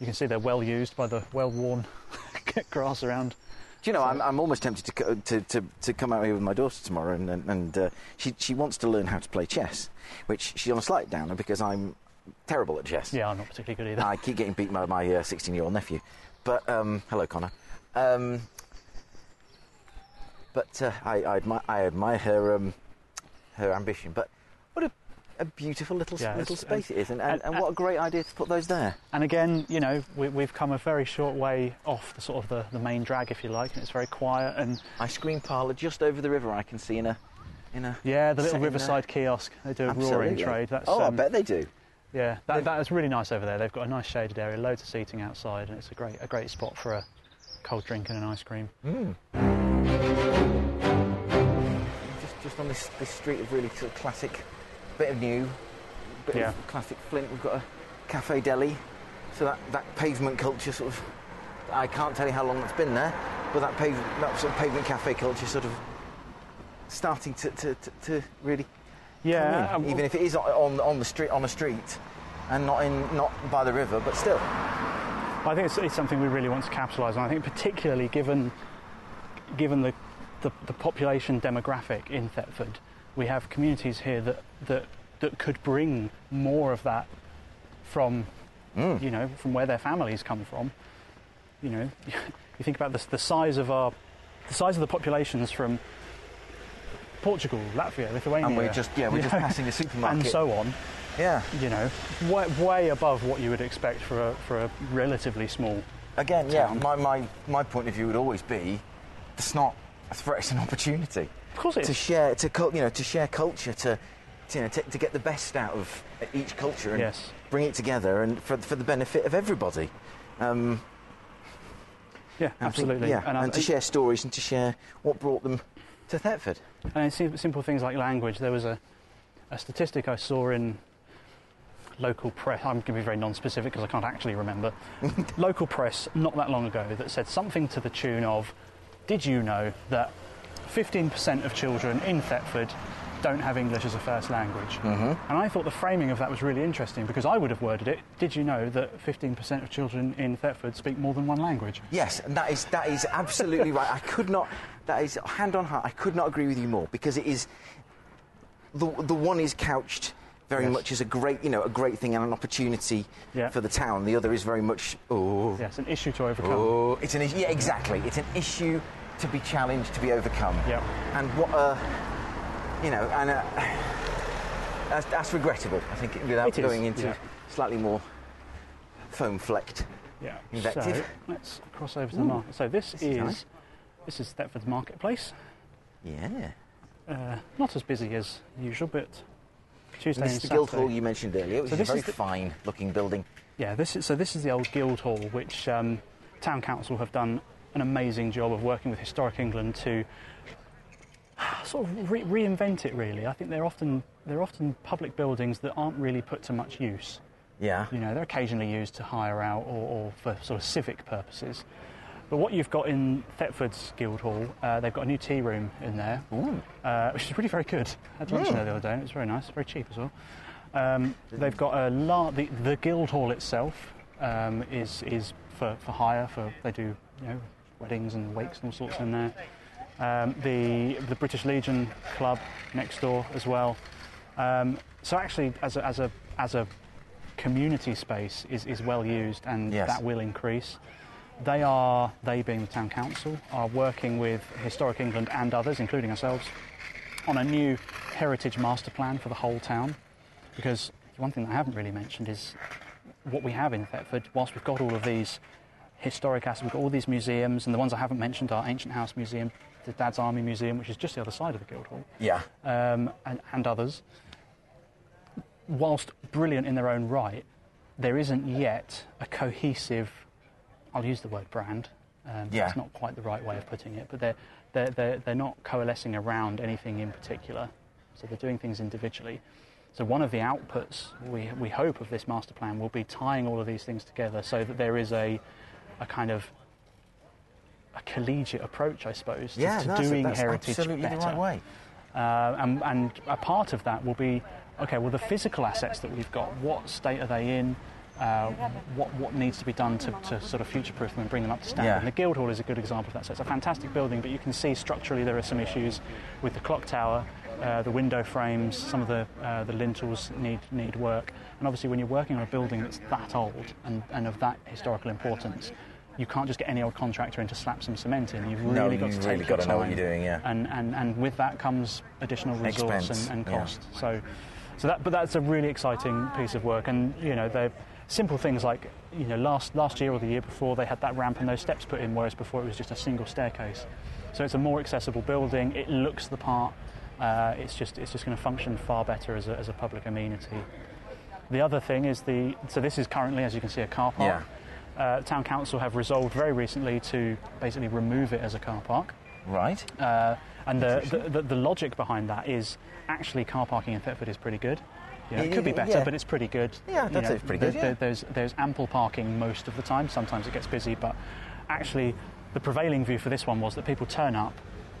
you can see they're well used by the well-worn grass around Do you know, I'm, I'm almost tempted to, co- to, to, to come out here with my daughter tomorrow, and, and, and uh, she, she wants to learn how to play chess, which she's on a slight downer because I'm terrible at chess. Yeah, I'm not particularly good either. I keep getting beaten by my 16 year old nephew. But, um, hello, Connor. Um, but uh, I, I, admire, I admire her, um, her ambition. But a, beautiful little, Yeah, little space it is, and, and, and- and what a great idea to put those there. And again, you know, we, we've come a very short way off the sort of the, the main drag, if you like, and it's very quiet. And Ice cream parlour just over the river, I can see in a. In a yeah, the little setting there. Riverside kiosk, they do a roaring trade. That's, oh, I um, bet they do. Yeah, that, that is really nice over there. They've got a nice shaded area, loads of seating outside, and it's a great a great spot for a cold drink and an ice cream. Just, just on this, this street of really sort of classic, bit of new, bit Yeah. of classic Flint. We've got a cafe deli, so that, that pavement culture sort of. I can't tell you how long that's been there, but that pave, that sort of pavement cafe culture sort of starting to, to, to, to really Yeah, come in, um, even if it is on on the street on a street and not in not by the river, but still. I think it's, it's something we really want to capitalise on. I think particularly given given the, the the population demographic in Thetford, we have communities here that that that could bring more of that from mm. you know from where their families come from. You know, you think about the, the size of our the size of the populations from Portugal, Latvia, Lithuania, And we're just yeah, we're just know, passing a supermarket. and so on. yeah. You know, way, way above what you would expect for a for a relatively small Again, yeah, my, my, my point of view would always be it's not a threat, it's an opportunity. Of course it to is. share, to you know, to share culture, to, to you know, to, to get the best out of each culture and Yes. bring it together, and for, for the benefit of everybody. Um, Yeah, absolutely. yeah, And, and, to share stories and to share what brought them to Thetford. And simple things like language, there was a, a statistic I saw in local press. I'm going to be very non-specific because I can't actually remember. local press not that long ago that said something to the tune of, "Did you know that 15% of children in Thetford don't have English as a first language?" Mm-hmm. And I thought the framing of that was really interesting because I would have worded it, "Did you know that 15% of children in Thetford speak more than one language?" Yes, and that is that is absolutely right. I could not. That is hand on heart. I could not agree with you more because it is the the one is couched very Yes. much as a great you know a great thing and an opportunity Yeah. for the town. The other is very much oh Yes, an issue to overcome. oh it's an issue. Yeah, exactly. It's an issue to be challenged, to be overcome. Yep. And what a you know and uh that's, that's regrettable. I think without It is, going into yeah. slightly more foam flecked. Yeah. Invective. So let's cross over to the market. So this, This is, is nice. this is Thetford's marketplace. Yeah. Uh, not as busy as usual, but Tuesday And this is the Guildhall you mentioned earlier, which So is a very the- fine looking building. Yeah, this is so. This is the old Guildhall, which um, Town Council have done an amazing job of working with Historic England to sort of re- reinvent it. Really, I think they're often they're often public buildings that aren't really put to much use. Yeah. You know, they're occasionally used to hire out or, or for sort of civic purposes. But what you've got in Thetford's Guildhall, uh, they've got a new tea room in there, uh, which is really very good. I had lunch in there the other day, and it was very nice, very cheap as well. Um, they've got a lar- the, the Guildhall itself um, is is for, for hire. For they do you know weddings and wakes and all sorts in there. Um, the the British Legion Club next door as well. Um, so actually, as a, as a as a community space is, is well used and Yes. that will increase. They are, they being the town council, are working with Historic England and others, including ourselves, on a new heritage master plan for the whole town. Because one thing that I haven't really mentioned is what we have in Thetford, whilst we've got all of these historic assets, we've got all these museums, and the ones I haven't mentioned are Ancient House Museum, the Dad's Army Museum, which is just the other side of the Guildhall Yeah. um, and, and others, whilst brilliant in their own right, there isn't yet a cohesive, I'll use the word brand, um, Yeah. that's not quite the right way of putting it, but they're, they're, they're, they're not coalescing around anything in particular. So they're doing things individually. So one of the outputs we, we hope of this master plan will be tying all of these things together so that there is a, a kind of a collegiate approach, I suppose, to, Yeah, to that's, doing that's heritage absolutely better. the right way. Uh, and, and a part of that will be okay, well, the physical assets that we've got, what state are they in? uh, what what needs to be done to, to sort of future-proof them and bring them up to standard. Yeah. And the Guildhall is a good example of that. So it's a fantastic building, but you can see structurally there are some issues with the clock tower. Uh, the window frames, some of the uh, the lintels need need work, and obviously when you're working on a building that's that old and, and of that historical importance, you can't just get any old contractor in to slap some cement in. You've really No, got to you've take really your gotta know what you're doing, yeah. And, and and with that comes additional resource Expense, and, and yeah. cost. So, so that but that's a really exciting piece of work, and you know they're simple things like you know last last year or the year before they had that ramp and those steps put in, whereas before it was just a single staircase. So it's a more accessible building. It looks the part. Uh, it's just it's just going to function far better as a, as a public amenity. The other thing is the so this is currently, as you can see, a car park. Uh, town council have resolved very recently to basically remove it as a car park. Right. Uh, and the, the, the, the logic behind that is actually car parking in Thetford is pretty good. You know, it could be better, Yeah. but it's pretty good. Yeah, You that's know, pretty good, there- yeah. there's, there's ample parking most of the time. Sometimes it gets busy, but actually, the prevailing view for this one was that people turn up,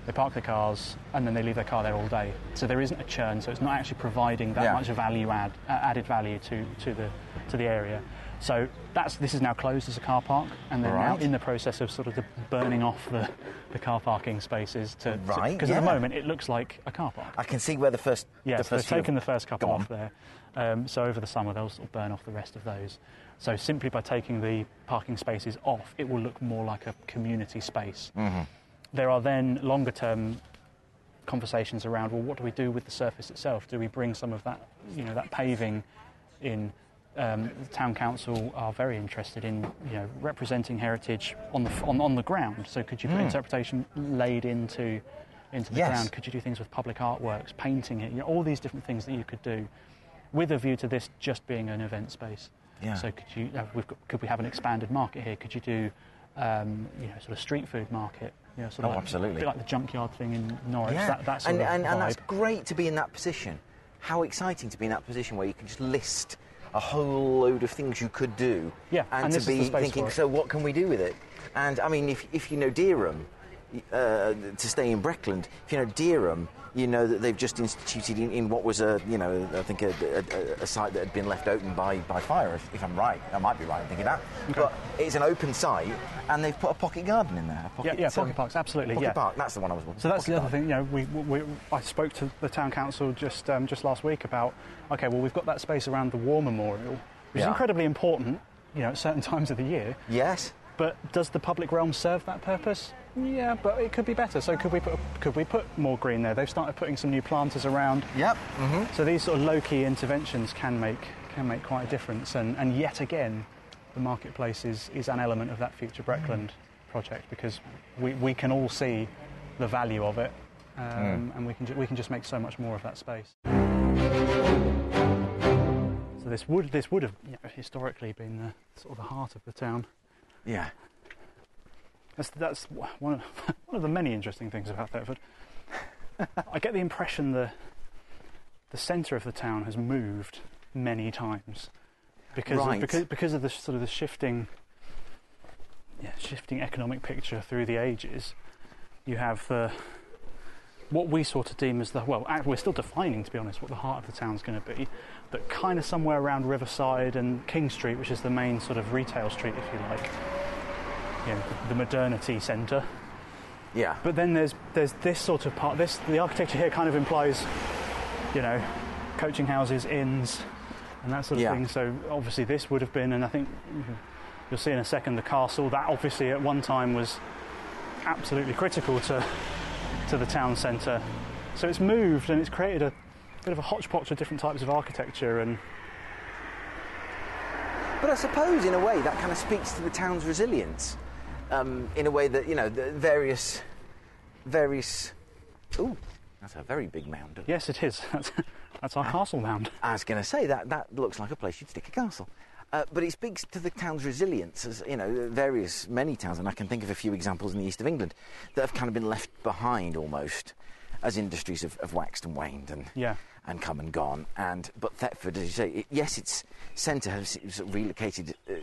they park their cars, and then they leave their car there all day. So there isn't a churn. So it's not actually providing that Yeah. much value add, uh, added value to, to the to the area. So that's this is now closed as a car park, and they're now in the process of sort of burning off the, the car parking spaces to Right, because at the moment it looks like a car park. I can see where the first. Yeah, the so they've taken the first couple off there. Um, so over the summer they'll sort of burn off the rest of those. So simply by taking the parking spaces off, it will look more like a community space. Mm-hmm. There are then longer term conversations around well, what do we do with the surface itself? Do we bring some of that, you know, that paving in? Um, the town council are very interested in, you know, representing heritage on the on, on the ground. So could you put interpretation laid into into the. Yes. ground? Could you do things with public artworks, painting it? You know, all these different things that you could do, with a view to this just being an event space. Yeah. So could you? Uh, we've got, could we have an expanded market here? Could you do, um, you know, sort of street food market? You know, sort of Oh, like, absolutely. a bit like the junkyard thing in Norwich. Yeah, That, that sort and, of and, and that's great to be in that position. How exciting to be in that position where you can just list a whole load of things you could do. Yeah, and, and to this is the be thinking, so what can we do with it? And I mean, if, if you know Dereham, uh, to stay in Breckland, if you know Dereham, you know that they've just instituted in, in what was a, you know, I think a, a, a site that had been left open by, by fire, if, if I'm right. I might be right in thinking that. But it's an open site, and they've put a pocket garden in there. A pocket, yeah, um, pocket parks, absolutely, Pocket yeah. park, that's the one I was So that's pocket the other thing. You know, we, we, I spoke to the town council just um, just last week about okay, well, we've got that space around the War Memorial, which is incredibly important. You know, at certain times of the year. Yes. But does the public realm serve that purpose? Yeah, but it could be better. So could we put could we put more green there? They've started putting some new planters around. Yep. So these sort of low key interventions can make can make quite a difference. And, and yet again, the marketplace is, is an element of that future Breckland project because we, we can all see the value of it, um, and we can ju- we can just make so much more of that space. So this would this would have you know, historically been the, sort of the heart of the town. Yeah. That's, that's one of, one of the many interesting things about Thetford. I get the impression the the centre of the town has moved many times because Right. of, because because of the sort of the shifting yeah, shifting economic picture through the ages. You have the what we sort of deem as the well, we're still defining to be honest what the heart of the town's going to be, but kind of somewhere around Riverside and King Street, which is the main sort of retail street, if you like. You know, the modernity centre. Yeah. But then there's there's this sort of part. This the architecture here kind of implies, you know, coaching houses, inns, and that sort of Yeah. thing. So obviously this would have been, and I think you'll see in a second the castle. That obviously at one time was absolutely critical to to the town centre. So it's moved and it's created a bit of a hodgepodge of different types of architecture and But I suppose, in a way, that kind of speaks to the town's resilience. Um, in a way that you know, the various, various. Ooh, that's a very big mound. yes, it is. That's, that's our castle mound. I was going to say that that looks like a place you'd stick a castle. Uh, but it speaks to the town's resilience, as you know, various many towns, and I can think of a few examples in the east of England that have kind of been left behind almost, as industries have, have waxed and waned and Yeah. and come and gone. And but Thetford, as you say, it, yes, its centre has of relocated uh,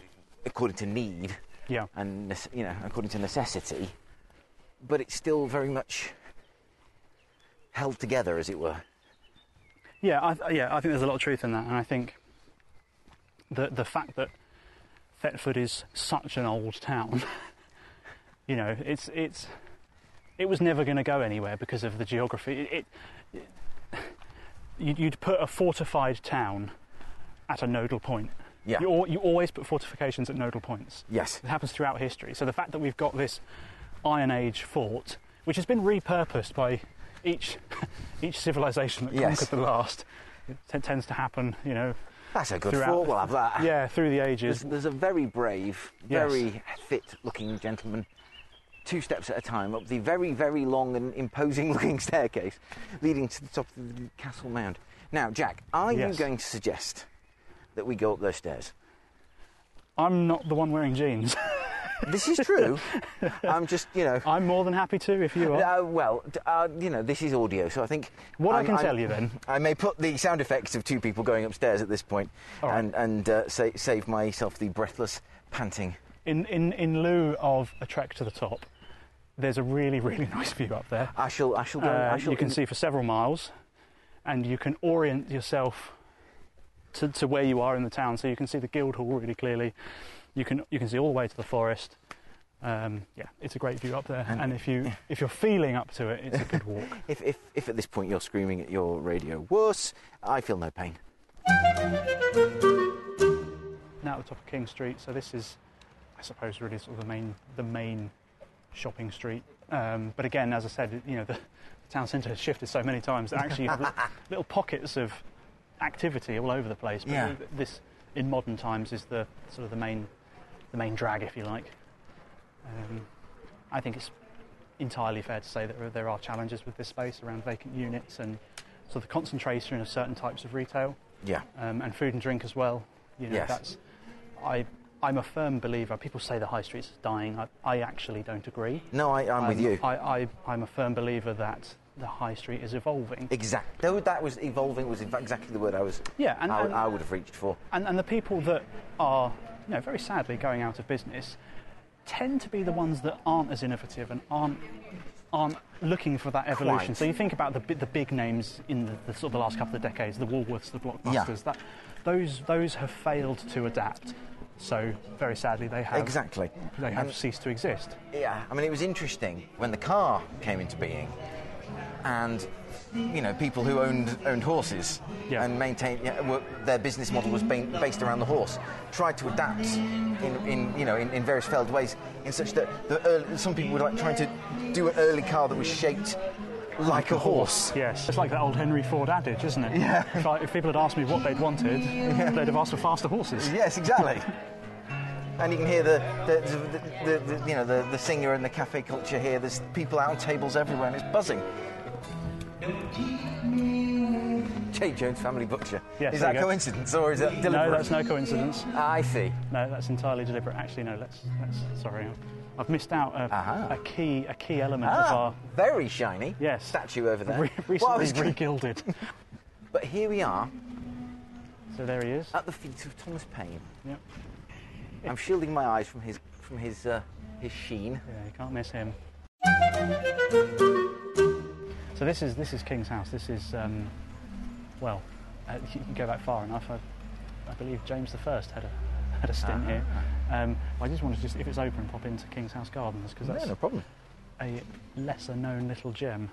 according to need Yeah. and you know according to necessity, but it's still very much held together, as it were. Yeah, I, yeah, I think there's a lot of truth in that, and I think the the fact that Thetford is such an old town. you know, it's it's it was never going to go anywhere because of the geography. It, it, you'd, you'd put a fortified town at a nodal point. Yeah. You, you always put fortifications at nodal points. Yes. It happens throughout history. So the fact that we've got this Iron Age fort, which has been repurposed by each each civilization that Yes. conquered the last, it t- tends to happen. You know, That's a good fort. We'll have that. yeah, through the ages. there's a very brave, Yes. very fit-looking gentleman, two steps at a time up the very, very long and imposing-looking staircase leading to the top of the castle mound. Now, Jack, are Yes. you going to suggest that we go up those stairs? I'm not the one wearing jeans. This is true. I'm just, you know. I'm more than happy to if you are. Uh, well, uh, you know, this is audio, so I think. What I I'm- can I'm- tell you then- I may put the sound effects of two people going upstairs at this point right. and, and uh, sa- save myself the breathless panting. In, in, in lieu of a trek to the top, there's a really, really nice view up there. I shall, I shall go. Uh, I shall you can see for several miles, and you can orient yourself to, to where you are in the town. So you can see the Guildhall really clearly. You can you can see all the way to the forest. Um, yeah, it's a great view up there. And- And, if you if you're feeling up to it, it's a good walk. If, if, if at this point you're screaming at your radio, worse, I feel no pain. now at the top of King Street. So this is, I suppose, really sort of the main the main shopping street. Um, but again, as I said, you know the, the town centre has shifted so many times that actually you have little pockets of activity all over the place. But Yeah. this, in modern times, is the sort of the main the main drag, if you like. Um, I think it's entirely fair to say that there are, challenges with this space around vacant units and sort of the concentration of certain types of retail Yeah. um, and food and drink as well. You know, Yes. that's I. I'm a firm believer. People say the high streets dying. I, I actually don't agree. No, I, I'm with you. I, I, I'm a firm believer that the high street is evolving. Exactly. Though that was evolving was exactly the word I was. Yeah, and- I, and- I would have reached for. And, and the people that are, you know, very sadly going out of business tend to be the ones that aren't as innovative and aren't aren't looking for that evolution. Quite. So you think about the the big names in the, the sort of the last couple of decades, the Woolworths, the Blockbusters. Yeah. That those those have failed to adapt. So very sadly, they have Exactly. they have And- ceased to exist. Yeah, I mean, it was interesting when the car came into being, and you know, people who owned owned horses Yeah. and maintained yeah, were, their business model was ba- based around the horse, tried to adapt in, in you know in, in various failed ways, in such that the early, some people were like trying to do an early car that was shaped like a horse. Yes, it's like that old Henry Ford adage, isn't it? Yeah. If, I, if people had asked me what they'd wanted, they'd have asked for faster horses. Yes, exactly. And you can hear the, the, the, the, the you know the, the singer and the cafe culture here. There's people out on tables everywhere, and it's buzzing. J. Jones Family Butcher. Yes, is that go. coincidence or is it deliberate? No, that's no coincidence. I see. No, that's entirely deliberate. Actually, no. Let's. let's sorry, I've missed out a, Aha. a key a key element of Ah, our very shiny. Yes. Statue over there. re- recently gonna- re-gilded. But here we are so there he is. at the feet of Thomas Paine. Yep. I'm shielding my eyes from his from his uh, his sheen. Yeah, you can't miss him. So this is this is King's House. This is um, well, uh, you can go back far enough. I, I believe James the First had a had a stint here. Um, I just wanted to just if it's open, pop into King's House Gardens because that's Yeah, no problem. a lesser known little gem.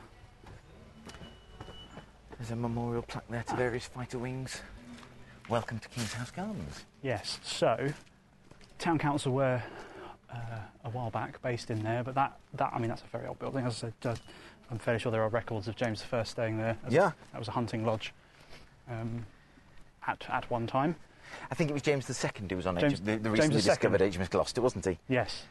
There's a memorial plaque there to various fighter wings. Welcome to King's House Gardens. Yes. So, town council were uh, a while back based in there, but that, that I mean that's a very old building. As I said, uh, I'm fairly sure there are records of James I staying there. Yeah. that was a hunting lodge um, at at one time. I think it was James II who was on James- H- the, the James recently II. discovered HMS Gloucester, wasn't he? Yes.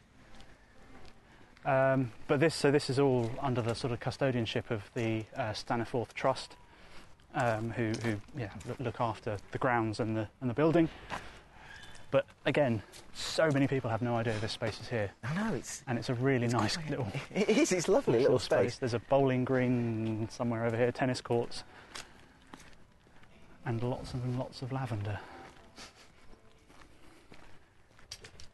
Um, but this so this is all under the sort of custodianship of the uh, Staniforth Trust, um, who, who yeah, look, look after the grounds and the and the building. But again, so many people have no idea this space is here, I know it's. and it's a really nice quite- little It is. It's lovely little space. There's a bowling green somewhere over here, tennis courts, and lots and lots of lavender.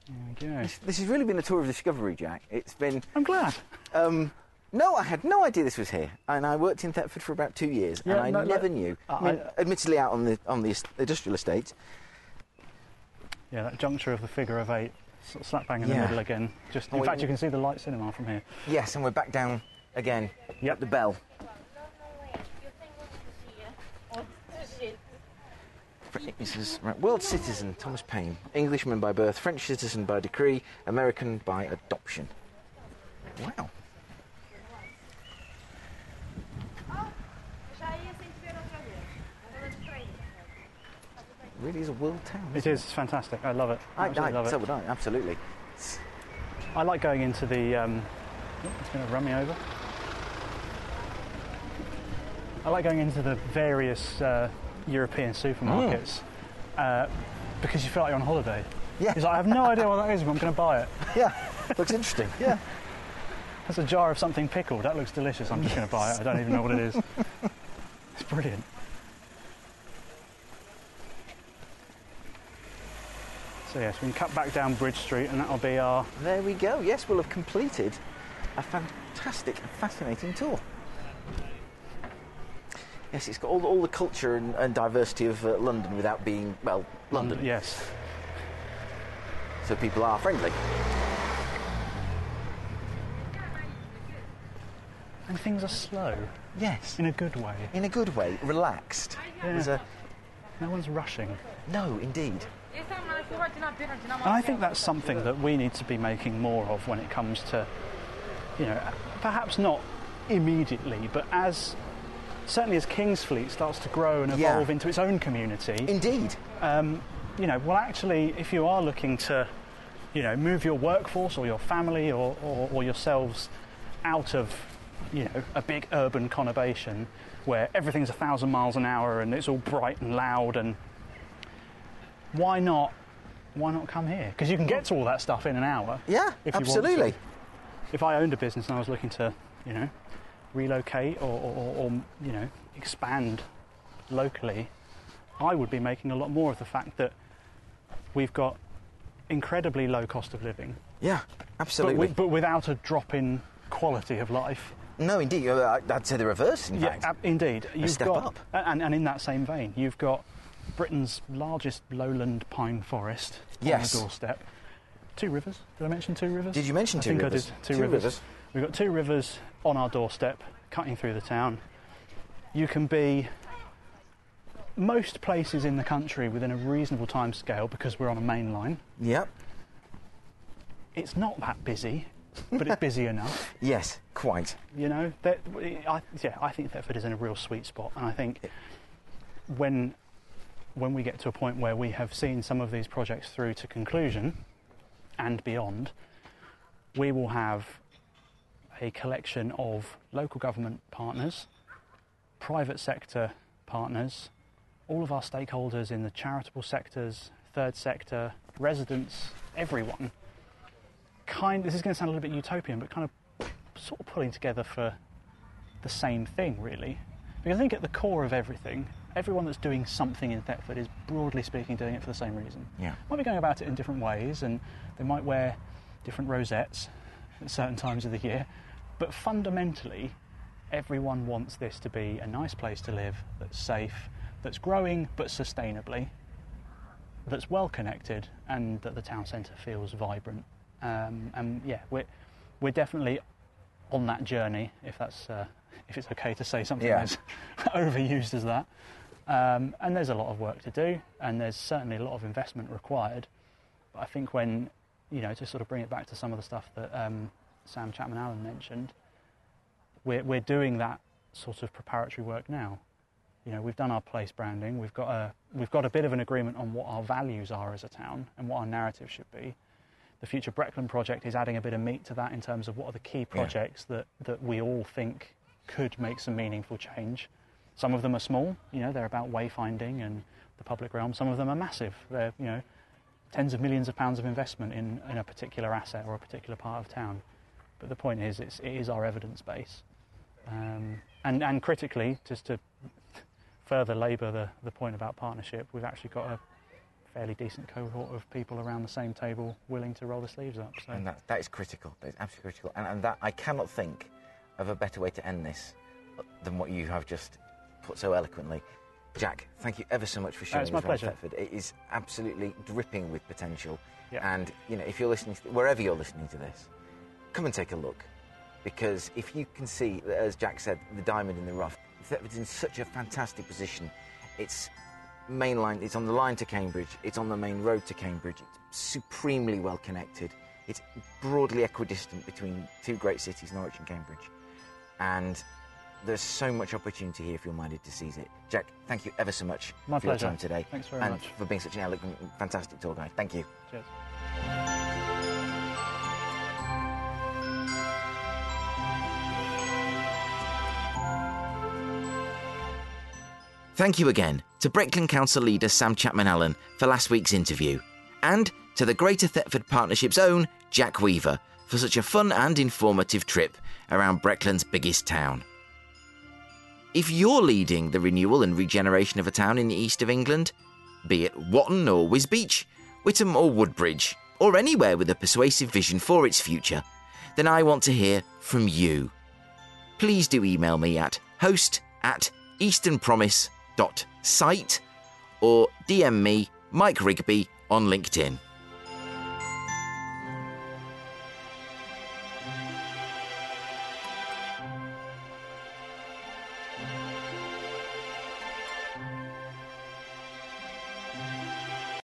There we go. This, this has really been a tour of discovery, Jack. It's been. I'm glad. Um, no, I had no idea this was here, and I worked in Thetford for about two years, Yeah, and I no, no, never knew. I, I- mean, admittedly, out on the on the industrial estate. Yeah, that juncture of the figure of eight, sort of slap bang in the middle again. Just, Oh, in wait, fact, you can see the light cinema from here. Yes, and we're back down again. Yep. At the bell. Is right. World citizen Thomas Paine, Englishman by birth, French citizen by decree, American by adoption. Wow. Really is a world town. It is it's fantastic. I love it. I, Absolutely I, love so it. would I, absolutely. I like going into the. Um, oh, it's going to run me over. I like going into the various uh, European supermarkets uh, because you feel like you're on holiday. Yeah. Like, I have no idea what that is, but I'm going to buy it. Yeah, looks interesting. Yeah. That's a jar of something pickled. That looks delicious. I'm just going to buy it. I don't even know what it is. It's brilliant. So yes, we can cut back down Bridge Street, and that'll be our There we go. Yes, we'll have completed a fantastic, and fascinating tour. Yes, it's got all, all the culture and, and diversity of uh, London without being, well, London. Yes, So people are friendly. and things are slow Yes. in a good way. In a good way, relaxed. There's a, No one's rushing. no, indeed. And I think that's something that we need to be making more of when it comes to, you know, perhaps not immediately, but as certainly as Kingsfleet starts to grow and Yeah. evolve into its own community, Indeed. um, you know, well, actually, if you are looking to, you know, move your workforce or your family or, or, or yourselves out of, you know, a big urban conurbation where everything's a thousand miles an hour and it's all bright and loud and why not why not come here because you can get to all that stuff in an hour Yeah, if absolutely. if i owned a business and i was looking to you know relocate or, or, or, you know expand locally i would be making a lot more of the fact that we've got incredibly low cost of living Yeah, but, absolutely. but without a drop in quality of life no, indeed. uh, I'd say the reverse, in fact. ab- indeed. You've step got, up. And, and in that same vein, you've got Britain's largest lowland pine forest Yes. on the doorstep. Two rivers. Did I mention two rivers? Did you mention I two think rivers? I did. Two, Two rivers. rivers. We've got two rivers on our doorstep, cutting through the town. You can be most places in the country within a reasonable time scale because we're on a main line. Yep. It's not that busy, but it's busy enough. Yes, quite. You know, that, I, yeah, I think Thetford is in a real sweet spot, and I think when when we get to a point where we have seen some of these projects through to conclusion and beyond, we will have a collection of local government partners, private sector partners, all of our stakeholders in the charitable sectors, third sector, residents, everyone. Kind. This is going to sound a little bit utopian, but kind of sort of pulling together for the same thing, really. Because I think at the core of everything, everyone that's doing something in Thetford is broadly speaking doing it for the same reason. Yeah. Might be going about it in different ways, and they might wear different rosettes at certain times of the year, but fundamentally, everyone wants this to be a nice place to live that's safe, that's growing but sustainably, that's well connected, and that the town centre feels vibrant. Um, and yeah, we're we're definitely on that journey, if that's uh, if it's okay to say something Yeah. as overused as that. Um, and there's a lot of work to do, and there's certainly a lot of investment required. But I think when you know to sort of bring it back to some of the stuff that um, Sam Chapman Allen mentioned, we're we're doing that sort of preparatory work now. You know, we've done our place branding. We've got a we've got a bit of an agreement on what our values are as a town and what our narrative should be. The Future Breckland project is adding a bit of meat to that in terms of what are the key projects that, that we all think could make some meaningful change. Some of them are small, you know, they're about wayfinding and the public realm. Some of them are massive. They're, you know, tens of millions of pounds of investment in, in a particular asset or a particular part of town. But the point is, it's, it is our evidence base. Um, and, and critically, just to further labour the, the point about partnership, we've actually got a fairly decent cohort of people around the same table willing to roll the sleeves up. So And that, that is critical. That is absolutely critical. And, and that I cannot think of a better way to end this than what you have just put so eloquently. Jack, thank you ever so much for showing us around. Thetford. It is absolutely dripping with potential. Yeah. And you know, if you're listening, to, wherever you're listening to this, come and take a look, because if you can see, as Jack said, the diamond in the rough, Thetford's in such a fantastic position. It's main line. It's on the line to Cambridge. It's on the main road to Cambridge. It's supremely well connected. It's broadly equidistant between two great cities, Norwich and Cambridge. And there's so much opportunity here if you're minded to seize it. Jack, thank you ever so much My for pleasure. your time today. Thanks very and much. for being such an elegant, fantastic tour guide. Thank you. Cheers. Thank you again to Breckland Council leader Sam Chapman Allen for last week's interview, and to the Greater Thetford Partnership's own Jack Weaver for such a fun and informative trip around Breckland's biggest town. If you're leading the renewal and regeneration of a town in the east of England, be it Watton or Wisbech, Witham or Woodbridge, or anywhere with a persuasive vision for its future, then I want to hear from you. Please do email me at host at easternpromise.site or DM me, Mike Rigby, on LinkedIn.